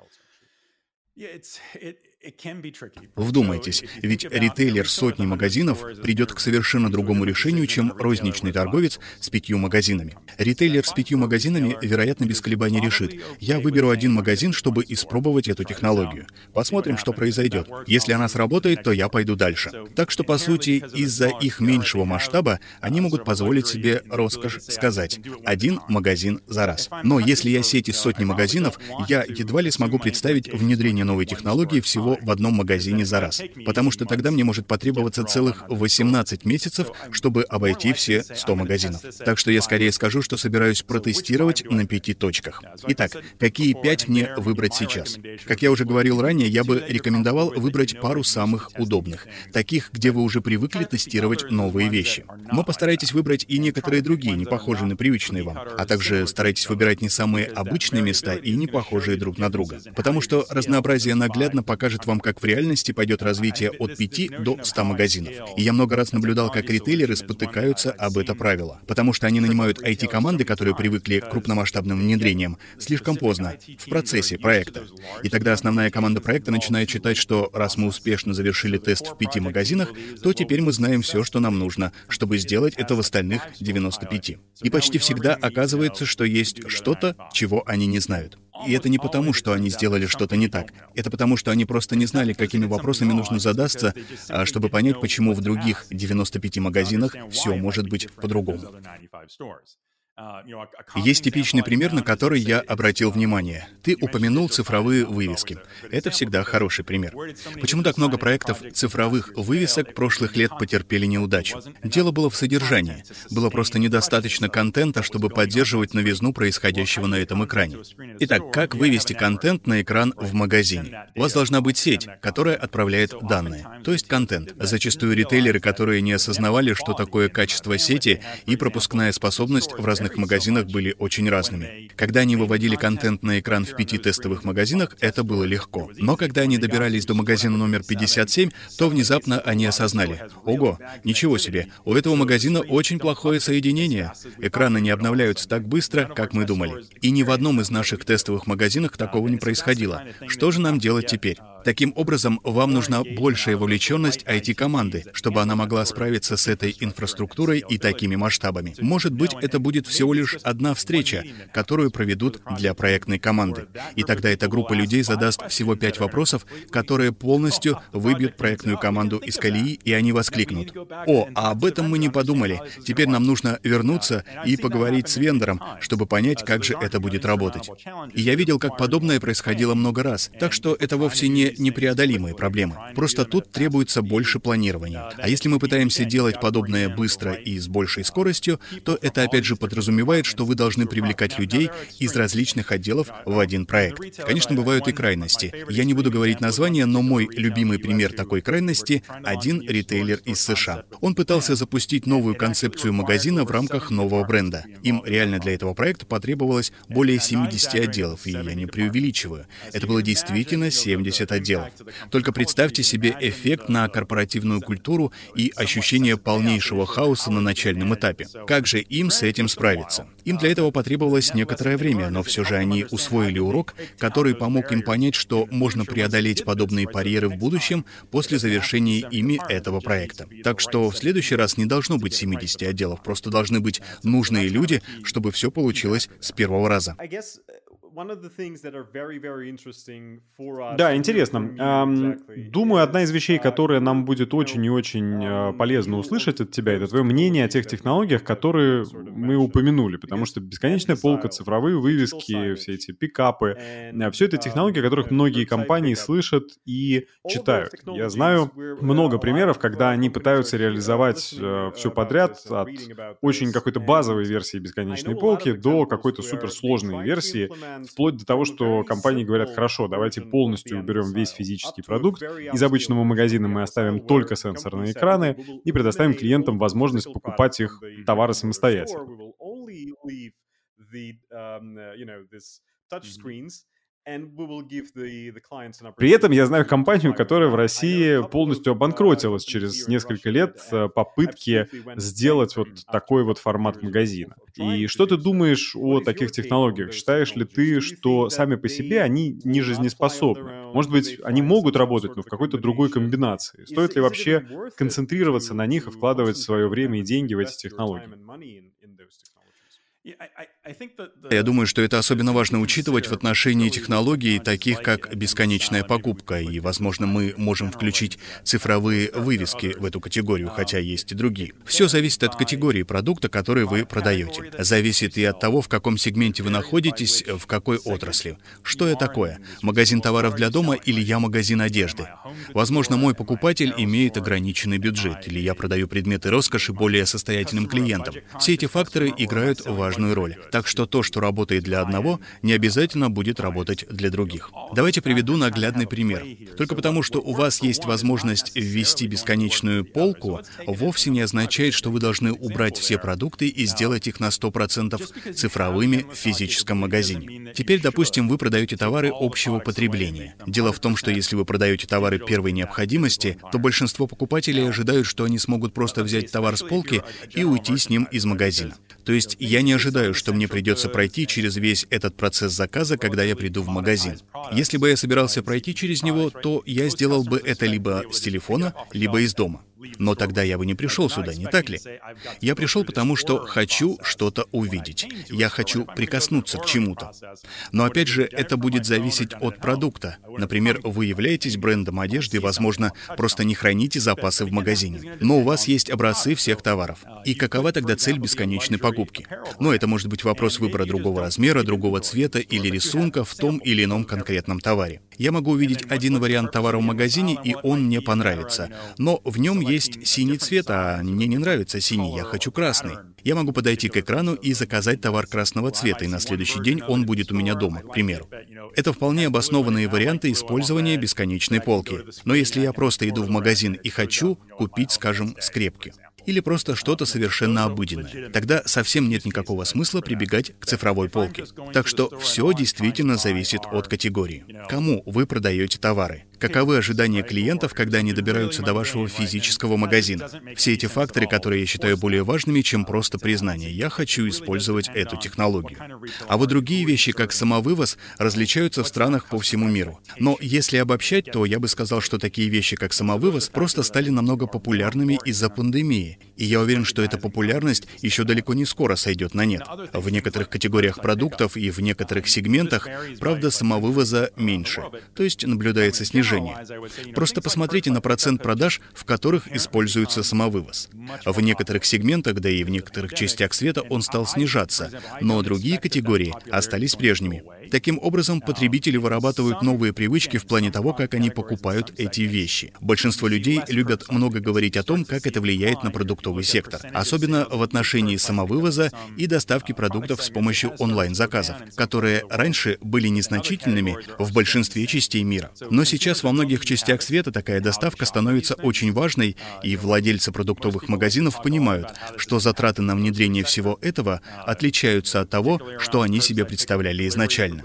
Вдумайтесь, ведь ритейлер сотни магазинов придет к совершенно другому решению, чем розничный торговец с пятью магазинами. Ритейлер с пятью магазинами, вероятно, без колебаний решит, я выберу один магазин, чтобы испробовать эту технологию. Посмотрим, что произойдет. Если она сработает, то я пойду дальше. Так что, по сути, из-за их меньшего масштаба они могут позволить себе роскошь сказать «один магазин за раз». Но если я сеть из сотни магазинов, я едва ли смогу представить внедрение новой технологии всего в одном магазине за раз, потому что тогда мне может потребоваться целых 18 месяцев, чтобы обойти все 100 магазинов. Так что я скорее скажу, что собираюсь протестировать на пяти точках. Итак, какие пять мне выбрать сейчас? Как я уже говорил ранее, я бы рекомендовал выбрать пару самых удобных, таких, где вы уже привыкли тестировать новые вещи. Но постарайтесь выбрать и некоторые другие, не похожие на привычные вам, а также старайтесь выбирать не самые обычные места и не похожие друг на друга, потому что разнообразие наглядно покажет покажет вам, как в реальности пойдет развитие от 5 до 100 магазинов. И я много раз наблюдал, как ритейлеры спотыкаются об это правило, потому что они нанимают IT-команды, которые привыкли к крупномасштабным внедрениям, слишком поздно, в процессе проекта. И тогда основная команда проекта начинает считать, что раз мы успешно завершили тест в пяти магазинах, то теперь мы знаем все, что нам нужно, чтобы сделать это в остальных 95. И почти всегда оказывается, что есть что-то, чего они не знают. И это не потому, что они сделали что-то не так. Это потому, что они просто не знали, какими вопросами нужно задаться, а чтобы понять, почему в других 95 магазинах все может быть по-другому. Есть типичный пример, на который я обратил внимание. Ты упомянул цифровые вывески. Это всегда хороший пример. Почему так много проектов цифровых вывесок прошлых лет потерпели неудачу? Дело было в содержании. Было просто недостаточно контента, чтобы поддерживать новизну происходящего на этом экране. Итак, как вывести контент на экран в магазине? У вас должна быть сеть, которая отправляет данные, то есть контент. Зачастую ритейлеры, которые не осознавали, что такое качество сети и пропускная способность в разных магазинах были очень разными. Когда они выводили контент на экран в пяти тестовых магазинах, это было легко. Но когда они добирались до магазина номер 57, то внезапно они осознали, ого, ничего себе, у этого магазина очень плохое соединение. Экраны не обновляются так быстро, как мы думали. И ни в одном из наших тестовых магазинах такого не происходило. Что же нам делать теперь? Таким образом, вам нужна большая вовлеченность IT-команды, чтобы она могла справиться с этой инфраструктурой и такими масштабами. Может быть, это будет всего лишь одна встреча, которую проведут для проектной команды. И тогда эта группа людей задаст всего пять вопросов, которые полностью выбьют проектную команду из колеи, и они воскликнут. «О, а об этом мы не подумали. Теперь нам нужно вернуться и поговорить с вендором, чтобы понять, как же это будет работать». И я видел, как подобное происходило много раз. Так что это вовсе не непреодолимые проблемы. Просто тут требуется больше планирования. А если мы пытаемся делать подобное быстро и с большей скоростью, то это опять же подразумевает, что вы должны привлекать людей из различных отделов в один проект. Конечно, бывают и крайности. Я не буду говорить название, но мой любимый пример такой крайности — один ритейлер из США. Он пытался запустить новую концепцию магазина в рамках нового бренда. Им реально для этого проекта потребовалось более 70 отделов, и я не преувеличиваю. Это было действительно 70 отделов делать. Только представьте себе эффект на корпоративную культуру и ощущение полнейшего хаоса на начальном этапе. Как же им с этим справиться? Им для этого потребовалось некоторое время, но все же они усвоили урок, который помог им понять, что можно преодолеть подобные барьеры в будущем после завершения ими этого проекта. Так что в следующий раз не должно быть 70 отделов, просто должны быть нужные люди, чтобы все получилось с первого раза. Да, интересно. Думаю, одна из вещей, которая нам будет очень и очень э, полезно услышать от тебя, это твое мнение о тех технологиях, которые мы упомянули, потому что бесконечная полка, цифровые вывески, все эти пикапы, э, все это технологии, о которых многие компании слышат и читают. Я знаю много примеров, когда они пытаются реализовать э, все подряд от очень какой-то базовой версии бесконечной полки до какой-то суперсложной версии, вплоть до того, что компании говорят, хорошо, давайте полностью уберем весь физический продукт, из обычного магазина мы оставим только сенсорные экраны и предоставим клиентам возможность покупать их товары самостоятельно. При этом я знаю компанию, которая в России полностью обанкротилась через несколько лет э, попытки сделать вот такой вот формат магазина. И что ты думаешь о таких технологиях? Считаешь ли ты, что сами по себе они не жизнеспособны? Может быть, они могут работать, но в какой-то другой комбинации? Стоит ли вообще концентрироваться на них и вкладывать свое время и деньги в эти технологии? Я думаю, что это особенно важно учитывать в отношении технологий, таких как бесконечная покупка, и, возможно, мы можем включить цифровые вывески в эту категорию, хотя есть и другие. Все зависит от категории продукта, который вы продаете. Зависит и от того, в каком сегменте вы находитесь, в какой отрасли. Что я такое? Магазин товаров для дома или я магазин одежды? Возможно, мой покупатель имеет ограниченный бюджет, или я продаю предметы роскоши более состоятельным клиентам. Все эти факторы играют важную важную роль. Так что то, что работает для одного, не обязательно будет работать для других. Давайте приведу наглядный пример. Только потому, что у вас есть возможность ввести бесконечную полку, вовсе не означает, что вы должны убрать все продукты и сделать их на 100% цифровыми в физическом магазине. Теперь, допустим, вы продаете товары общего потребления. Дело в том, что если вы продаете товары первой необходимости, то большинство покупателей ожидают, что они смогут просто взять товар с полки и уйти с ним из магазина. То есть я не ожидаю, что мне придется пройти через весь этот процесс заказа, когда я приду в магазин. Если бы я собирался пройти через него, то я сделал бы это либо с телефона, либо из дома. Но тогда я бы не пришел сюда, не так ли? Я пришел потому, что хочу что-то увидеть. Я хочу прикоснуться к чему-то. Но опять же, это будет зависеть от продукта. Например, вы являетесь брендом одежды возможно, просто не храните запасы в магазине. Но у вас есть образцы всех товаров. И какова тогда цель бесконечной покупки? Ну, это может быть вопрос выбора другого размера, другого цвета или рисунка в том или ином конкретном товаре. Я могу увидеть один вариант товара в магазине, и он мне понравится. Но в нем есть синий цвет, а мне не нравится синий, я хочу красный. Я могу подойти к экрану и заказать товар красного цвета, и на следующий день он будет у меня дома, к примеру. Это вполне обоснованные варианты использования бесконечной полки. Но если я просто иду в магазин и хочу купить, скажем, скрепки, или просто что-то совершенно обыденное. Тогда совсем нет никакого смысла прибегать к цифровой полке. Так что все действительно зависит от категории. Кому вы продаете товары? Каковы ожидания клиентов, когда они добираются до вашего физического магазина? Все эти факторы, которые я считаю более важными, чем просто признание. Я хочу использовать эту технологию. А вот другие вещи, как самовывоз, различаются в странах по всему миру. Но если обобщать, то я бы сказал, что такие вещи, как самовывоз, просто стали намного популярными из-за пандемии. И я уверен, что эта популярность еще далеко не скоро сойдет на нет. В некоторых категориях продуктов и в некоторых сегментах, правда, самовывоза меньше. То есть наблюдается снижение движения. Просто посмотрите на процент продаж, в которых используется самовывоз. В некоторых сегментах, да и в некоторых частях света он стал снижаться, но другие категории остались прежними. Таким образом, потребители вырабатывают новые привычки в плане того, как они покупают эти вещи. Большинство людей любят много говорить о том, как это влияет на продуктовый сектор, особенно в отношении самовывоза и доставки продуктов с помощью онлайн-заказов, которые раньше были незначительными в большинстве частей мира. Но сейчас во многих частях света такая доставка становится очень важной, и владельцы продуктовых магазинов понимают, что затраты на внедрение всего этого отличаются от того, что они себе представляли изначально.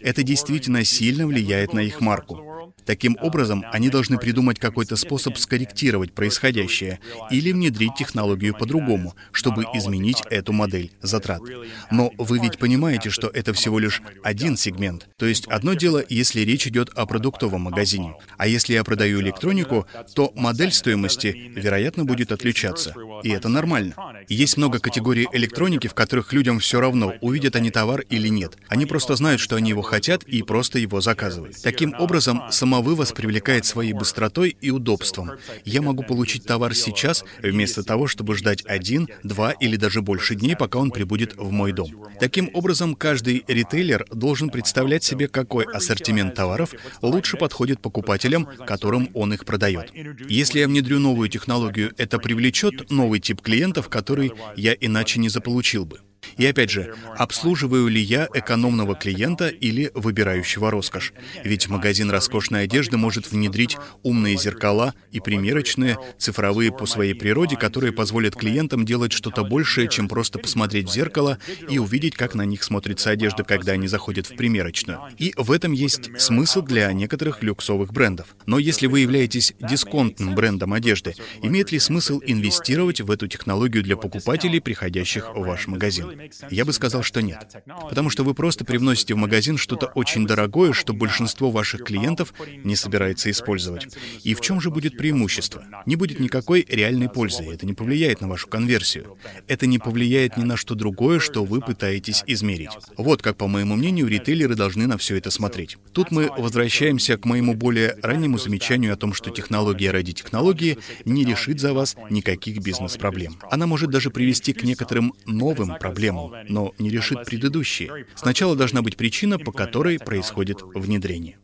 Это действительно сильно влияет на их марку. Таким образом, они должны придумать какой-то способ скорректировать происходящее или внедрить технологию по-другому, чтобы изменить эту модель затрат. Но вы ведь понимаете, что это всего лишь один сегмент. То есть одно дело, если речь идет о продуктовом магазине, а если я продаю электронику, то модель стоимости, вероятно, будет отличаться. И это нормально. Есть много категорий электроники, в которых людям все равно, увидят они товар или нет. Они просто знают, что они его хотят и просто его заказывают. Таким образом, сама Самовывоз привлекает своей быстротой и удобством. Я могу получить товар сейчас, вместо того, чтобы ждать один, два или даже больше дней, пока он прибудет в мой дом. Таким образом, каждый ритейлер должен представлять себе, какой ассортимент товаров лучше подходит покупателям, которым он их продает. Если я внедрю новую технологию, это привлечет новый тип клиентов, который я иначе не заполучил бы. И опять же, обслуживаю ли я экономного клиента или выбирающего роскошь? Ведь магазин роскошной одежды может внедрить умные зеркала и примерочные, цифровые по своей природе, которые позволят клиентам делать что-то большее, чем просто посмотреть в зеркало и увидеть, как на них смотрится одежда, когда они заходят в примерочную. И в этом есть смысл для некоторых люксовых брендов. Но если вы являетесь дисконтным брендом одежды, имеет ли смысл инвестировать в эту технологию для покупателей, приходящих в ваш магазин? Я бы сказал, что нет. Потому что вы просто привносите в магазин что-то очень дорогое, что большинство ваших клиентов не собирается использовать. И в чем же будет преимущество? Не будет никакой реальной пользы, это не повлияет на вашу конверсию. Это не повлияет ни на что другое, что вы пытаетесь измерить. Вот как, по моему мнению, ритейлеры должны на все это смотреть. Тут мы возвращаемся к моему более раннему замечанию о том, что технология ради технологии не решит за вас никаких бизнес-проблем. Она может даже привести к некоторым новым проблемам проблему, но не решит предыдущие. Сначала должна быть причина, по которой происходит внедрение.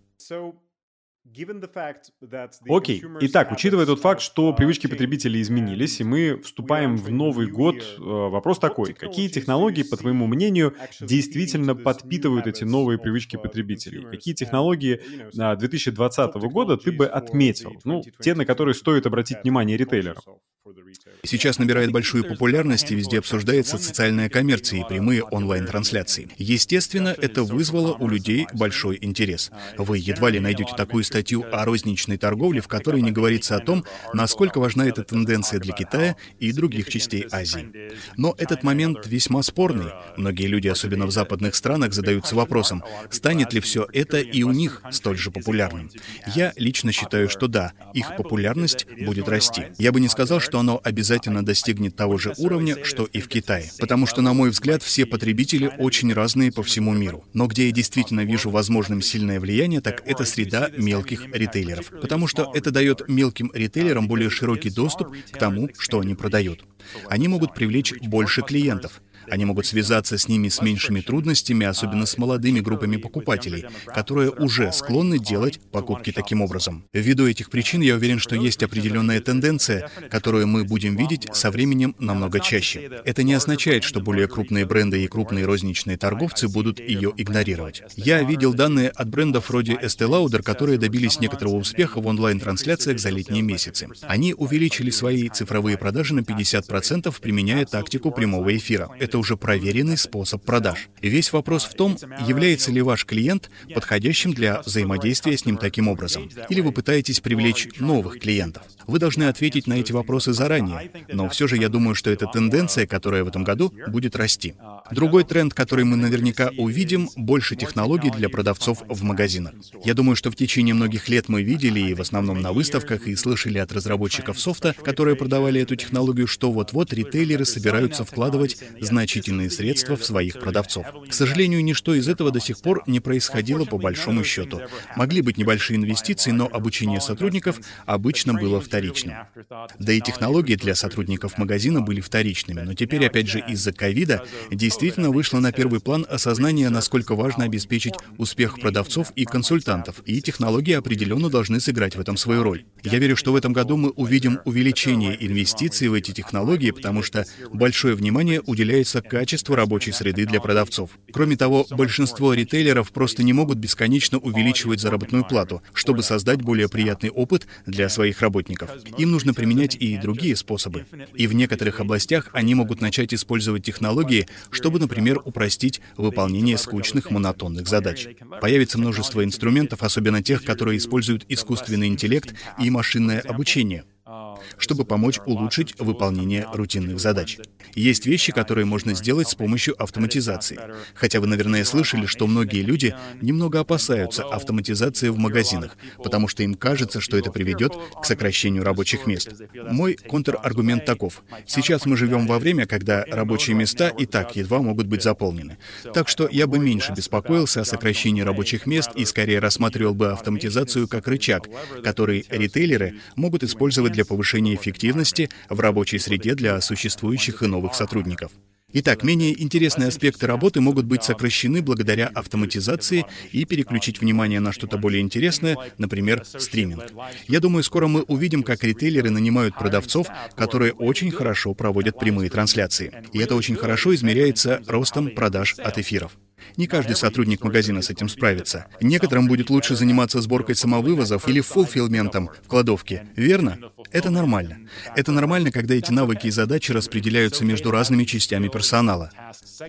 Окей. Итак, учитывая тот факт, что привычки потребителей изменились, и мы вступаем в Новый год, э, вопрос такой. Какие технологии, по твоему мнению, действительно подпитывают эти новые привычки потребителей? Какие технологии 2020 года ты бы отметил? Ну, те, на которые стоит обратить внимание ритейлерам. Сейчас набирает большую популярность и везде обсуждается социальная коммерция и прямые онлайн-трансляции. Естественно, это вызвало у людей большой интерес. Вы едва ли найдете такую статью о розничной торговле, в которой не говорится о том, насколько важна эта тенденция для Китая и других частей Азии. Но этот момент весьма спорный. Многие люди, особенно в западных странах, задаются вопросом, станет ли все это и у них столь же популярным. Я лично считаю, что да, их популярность будет расти. Я бы не сказал, что оно обязательно достигнет того же уровня, что и в Китае. Потому что, на мой взгляд, все потребители очень разные по всему миру. Но где я действительно вижу возможным сильное влияние, так это среда мелких ритейлеров. Потому что это дает мелким ритейлерам более широкий доступ к тому, что они продают. Они могут привлечь больше клиентов. Они могут связаться с ними с меньшими трудностями, особенно с молодыми группами покупателей, которые уже склонны делать покупки таким образом. Ввиду этих причин я уверен, что есть определенная тенденция, которую мы будем видеть со временем намного чаще. Это не означает, что более крупные бренды и крупные розничные торговцы будут ее игнорировать. Я видел данные от брендов вроде Estee Lauder, которые добились некоторого успеха в онлайн-трансляциях за летние месяцы. Они увеличили свои цифровые продажи на 50%, применяя тактику прямого эфира. Это это уже проверенный способ продаж. Весь вопрос в том, является ли ваш клиент подходящим для взаимодействия с ним таким образом. Или вы пытаетесь привлечь новых клиентов. Вы должны ответить на эти вопросы заранее. Но все же я думаю, что это тенденция, которая в этом году будет расти. Другой тренд, который мы наверняка увидим, больше технологий для продавцов в магазинах. Я думаю, что в течение многих лет мы видели, и в основном на выставках, и слышали от разработчиков софта, которые продавали эту технологию, что вот-вот ритейлеры собираются вкладывать значительные значительные средства в своих продавцов. К сожалению, ничто из этого до сих пор не происходило по большому счету. Могли быть небольшие инвестиции, но обучение сотрудников обычно было вторичным. Да и технологии для сотрудников магазина были вторичными, но теперь, опять же, из-за ковида действительно вышло на первый план осознание, насколько важно обеспечить успех продавцов и консультантов, и технологии определенно должны сыграть в этом свою роль. Я верю, что в этом году мы увидим увеличение инвестиций в эти технологии, потому что большое внимание уделяется улучшается качество рабочей среды для продавцов. Кроме того, большинство ритейлеров просто не могут бесконечно увеличивать заработную плату, чтобы создать более приятный опыт для своих работников. Им нужно применять и другие способы. И в некоторых областях они могут начать использовать технологии, чтобы, например, упростить выполнение скучных монотонных задач. Появится множество инструментов, особенно тех, которые используют искусственный интеллект и машинное обучение чтобы помочь улучшить выполнение рутинных задач. Есть вещи, которые можно сделать с помощью автоматизации. Хотя вы, наверное, слышали, что многие люди немного опасаются автоматизации в магазинах, потому что им кажется, что это приведет к сокращению рабочих мест. Мой контраргумент таков. Сейчас мы живем во время, когда рабочие места и так едва могут быть заполнены. Так что я бы меньше беспокоился о сокращении рабочих мест и скорее рассматривал бы автоматизацию как рычаг, который ритейлеры могут использовать для повышения эффективности в рабочей среде для существующих и новых сотрудников. Итак, менее интересные аспекты работы могут быть сокращены благодаря автоматизации и переключить внимание на что-то более интересное, например, стриминг. Я думаю, скоро мы увидим, как ритейлеры нанимают продавцов, которые очень хорошо проводят прямые трансляции. И это очень хорошо измеряется ростом продаж от эфиров. Не каждый сотрудник магазина с этим справится. Некоторым будет лучше заниматься сборкой самовывозов или фулфилментом в кладовке, верно? Это нормально. Это нормально, когда эти навыки и задачи распределяются между разными частями персонала.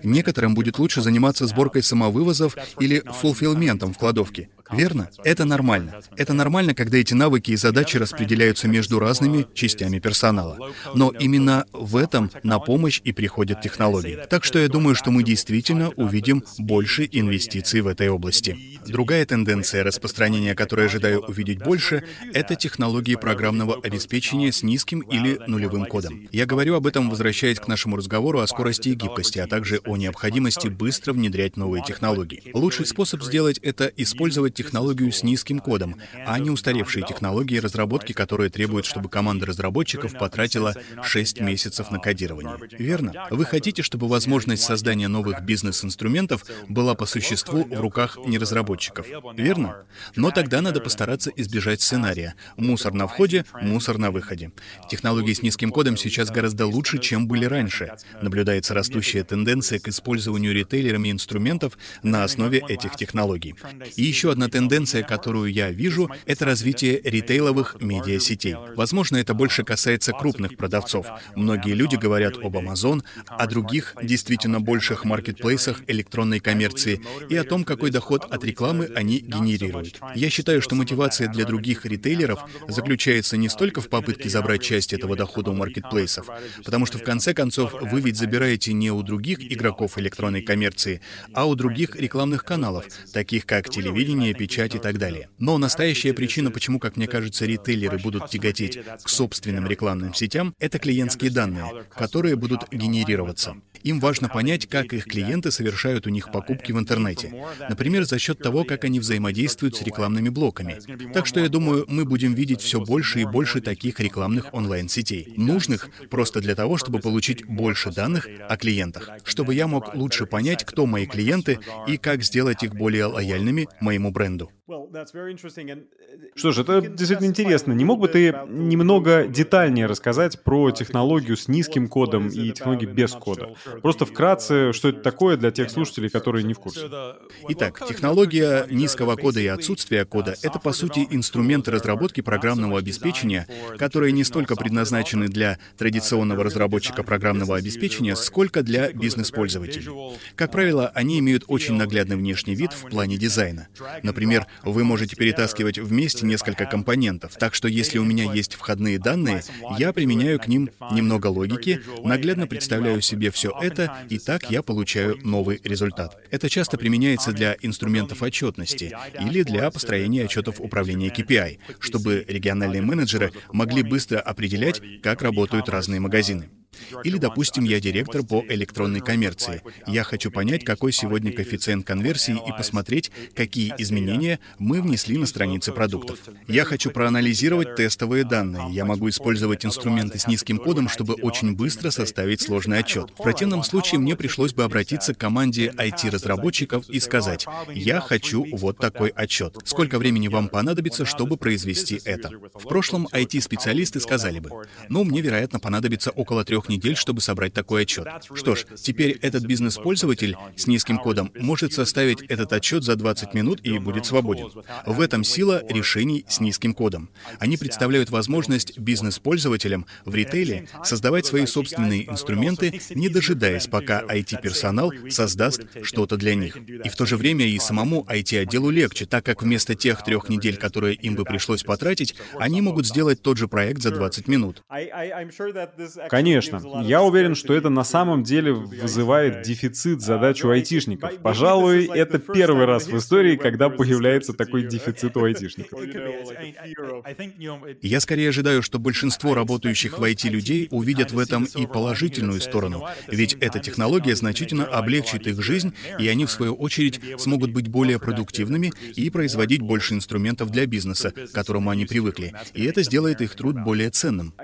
Некоторым будет лучше заниматься сборкой самовывозов или фулфилментом в кладовке. Верно? Это нормально. Это нормально, когда эти навыки и задачи распределяются между разными частями персонала. Но именно в этом на помощь и приходят технологии. Так что я думаю, что мы действительно увидим больше инвестиций в этой области. Другая тенденция распространения, которую ожидаю увидеть больше, это технологии программного обеспечения с низким или нулевым кодом. Я говорю об этом, возвращаясь к нашему разговору о скорости и гибкости, а также о необходимости быстро внедрять новые технологии. Лучший способ сделать это — использовать технологию с низким кодом, а не устаревшие технологии разработки, которые требуют, чтобы команда разработчиков потратила 6 месяцев на кодирование. Верно? Вы хотите, чтобы возможность создания новых бизнес-инструментов была по существу в руках не разработчиков. Верно? Но тогда надо постараться избежать сценария. Мусор на входе, мусор на выходе. Технологии с низким кодом сейчас гораздо лучше, чем были раньше. Наблюдается растущая тенденция к использованию ритейлерами инструментов на основе этих технологий. И еще одна одна тенденция, которую я вижу, это развитие ритейловых медиасетей. Возможно, это больше касается крупных продавцов. Многие люди говорят об Amazon, о других, действительно больших маркетплейсах электронной коммерции и о том, какой доход от рекламы они генерируют. Я считаю, что мотивация для других ритейлеров заключается не столько в попытке забрать часть этого дохода у маркетплейсов, потому что в конце концов вы ведь забираете не у других игроков электронной коммерции, а у других рекламных каналов, таких как телевидение, печать и так далее. Но настоящая причина, почему, как мне кажется, ритейлеры будут тяготеть к собственным рекламным сетям, это клиентские данные, которые будут генерироваться. Им важно понять, как их клиенты совершают у них покупки в интернете. Например, за счет того, как они взаимодействуют с рекламными блоками. Так что я думаю, мы будем видеть все больше и больше таких рекламных онлайн-сетей, нужных просто для того, чтобы получить больше данных о клиентах, чтобы я мог лучше понять, кто мои клиенты и как сделать их более лояльными моему бренду. Well. Что ж, это действительно интересно. Не мог бы ты немного детальнее рассказать про технологию с низким кодом и технологию без кода? Просто вкратце, что это такое для тех слушателей, которые не в курсе. Итак, технология низкого кода и отсутствия кода — это, по сути, инструменты разработки программного обеспечения, которые не столько предназначены для традиционного разработчика программного обеспечения, сколько для бизнес-пользователей. Как правило, они имеют очень наглядный внешний вид в плане дизайна. Например, вы можете перетаскивать вместе несколько компонентов, так что если у меня есть входные данные, я применяю к ним немного логики, наглядно представляю себе все это, и так я получаю новый результат. Это часто применяется для инструментов отчетности или для построения отчетов управления KPI, чтобы региональные менеджеры могли быстро определять, как работают разные магазины. Или, допустим, я директор по электронной коммерции. Я хочу понять, какой сегодня коэффициент конверсии и посмотреть, какие изменения мы внесли на странице продуктов. Я хочу проанализировать тестовые данные. Я могу использовать инструменты с низким кодом, чтобы очень быстро составить сложный отчет. В противном случае мне пришлось бы обратиться к команде IT-разработчиков и сказать, я хочу вот такой отчет. Сколько времени вам понадобится, чтобы произвести это? В прошлом IT-специалисты сказали бы, ну, мне, вероятно, понадобится около трех трех недель, чтобы собрать такой отчет. Что ж, теперь этот бизнес-пользователь с низким кодом может составить этот отчет за 20 минут и будет свободен. В этом сила решений с низким кодом. Они представляют возможность бизнес-пользователям в ритейле создавать свои собственные инструменты, не дожидаясь, пока IT-персонал создаст что-то для них. И в то же время и самому IT-отделу легче, так как вместо тех трех недель, которые им бы пришлось потратить, они могут сделать тот же проект за 20 минут. Конечно, Конечно. Я уверен, что это на самом деле вызывает дефицит задач у айтишников. Пожалуй, это первый раз в истории, когда появляется такой дефицит у айтишников. Я скорее ожидаю, что большинство работающих в IT людей увидят в этом и положительную сторону, ведь эта технология значительно облегчит их жизнь, и они, в свою очередь, смогут быть более продуктивными и производить больше инструментов для бизнеса, к которому они привыкли, и это сделает их труд более ценным.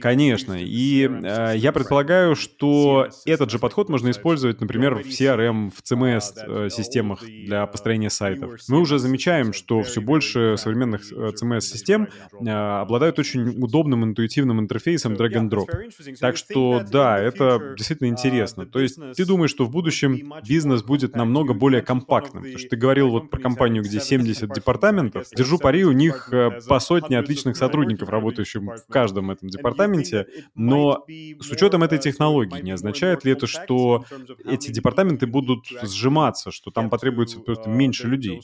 Конечно, и э, я предполагаю, что этот же подход можно использовать, например, в CRM, в CMS-системах э, для построения сайтов. Мы уже замечаем, что все больше современных CMS-систем э, обладают очень удобным интуитивным интерфейсом drag and drop. Так что да, это действительно интересно. То есть ты думаешь, что в будущем бизнес будет намного более компактным? Потому что ты говорил вот про компанию, где 70 департаментов. Держу пари, у них по сотне отличных сотрудников, работающих в каждом этом департаменте, но с учетом этой технологии не означает ли это, что эти департаменты будут сжиматься, что там потребуется просто меньше людей?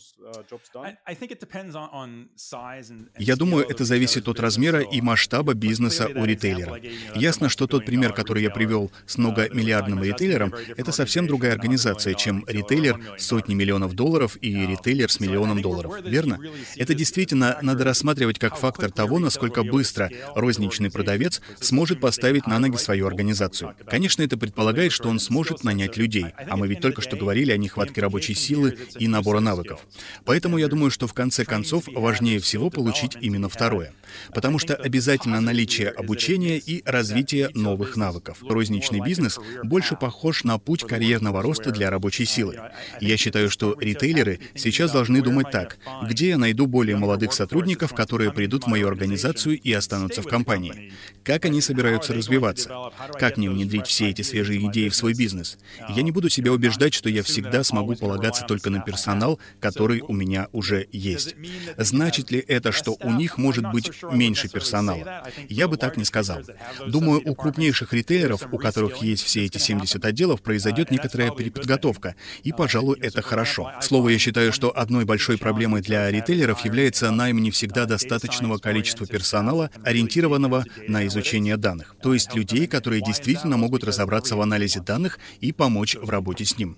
Я думаю, это зависит от размера и масштаба бизнеса у ритейлера. Ясно, что тот пример, который я привел с многомиллиардным ритейлером, это совсем другая организация, чем ритейлер с сотней миллионов долларов и ритейлер с миллионом долларов, верно? Это действительно надо рассматривать как фактор того, насколько быстро розничный продавец сможет поставить на ноги свою организацию. Конечно, это предполагает, что он сможет нанять людей, а мы ведь только что говорили о нехватке рабочей силы и набора навыков. Поэтому я думаю, что в конце концов важнее всего получить именно второе. Потому что обязательно наличие обучения и развитие новых навыков. Розничный бизнес больше похож на путь карьерного роста для рабочей силы. Я считаю, что ритейлеры сейчас должны думать так. Где я найду более молодых сотрудников, которые придут в мою организацию и останутся в компании. Как они собираются развиваться? Как мне внедрить все эти свежие идеи в свой бизнес? Я не буду себя убеждать, что я всегда смогу полагаться только на персонал, который у меня уже есть. Значит ли это, что у них может быть меньше персонала? Я бы так не сказал. Думаю, у крупнейших ритейлеров, у которых есть все эти 70 отделов, произойдет некоторая переподготовка, и, пожалуй, это хорошо. Слово, я считаю, что одной большой проблемой для ритейлеров является найм не всегда достаточного количества персонала, ориентированного на изучение данных, то есть людей, которые действительно могут разобраться в анализе данных и помочь в работе с ним.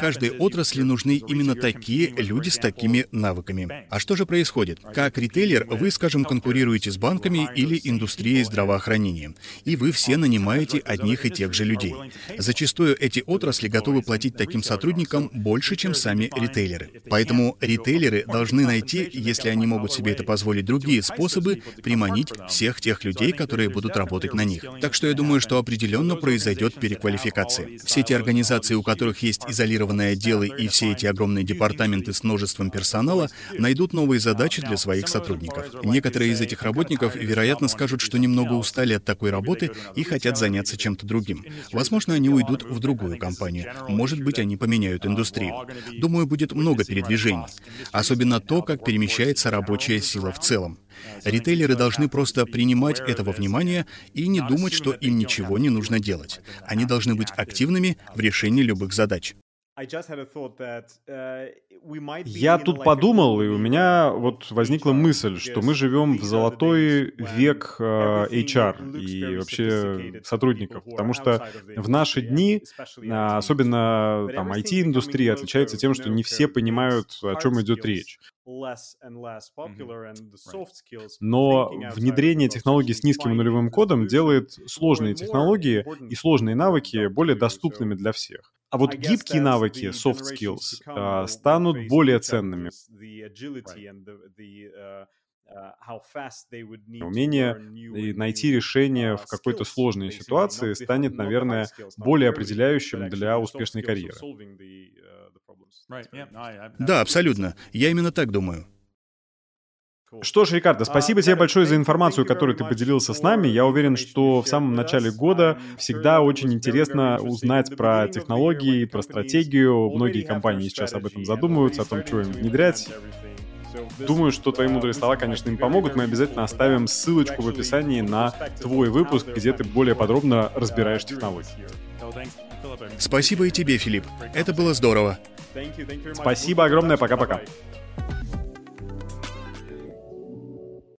Каждой отрасли нужны именно такие люди с такими навыками. А что же происходит? Как ритейлер вы, скажем, конкурируете с банками или индустрией здравоохранения, и вы все нанимаете одних и тех же людей. Зачастую эти отрасли готовы платить таким сотрудникам больше, чем сами ритейлеры. Поэтому ритейлеры должны найти, если они могут себе это позволить, другие способы приманить всех тех людей, которые будут работать на них. Так что я думаю, что определенно произойдет переквалификация. Все эти организации, у которых есть изолированные отделы и все эти огромные департаменты с множеством персонала найдут новые задачи для своих сотрудников. Некоторые из этих работников, вероятно, скажут, что немного устали от такой работы и хотят заняться чем-то другим. Возможно, они уйдут в другую компанию. Может быть, они поменяют индустрию. Думаю, будет много передвижений. Особенно то, как перемещается рабочая сила в целом. Ритейлеры должны просто принимать этого внимания и не думать, что им ничего не нужно делать. Они должны быть активными в решении любых задач. Uh, Я тут подумал, и у меня вот возникла мысль, что мы живем в золотой век HR э, и вообще сотрудников, потому что в наши дни, а, особенно там IT-индустрия отличается тем, что не все понимают, о чем идет речь. Но внедрение технологий с низким и нулевым кодом делает сложные технологии и сложные навыки более доступными для всех. А вот гибкие навыки, soft skills, а, станут более ценными. Умение найти решение в какой-то сложной ситуации станет, наверное, более определяющим для успешной карьеры. Да, абсолютно. Я именно так думаю. Что ж, Рикардо, спасибо тебе большое за информацию, которую ты поделился с нами. Я уверен, что в самом начале года всегда очень интересно узнать про технологии, про стратегию. Многие компании сейчас об этом задумываются, о том, что им внедрять. Думаю, что твои мудрые слова, конечно, им помогут. Мы обязательно оставим ссылочку в описании на твой выпуск, где ты более подробно разбираешь технологии. Спасибо и тебе, Филипп. Это было здорово. Спасибо огромное. Пока-пока.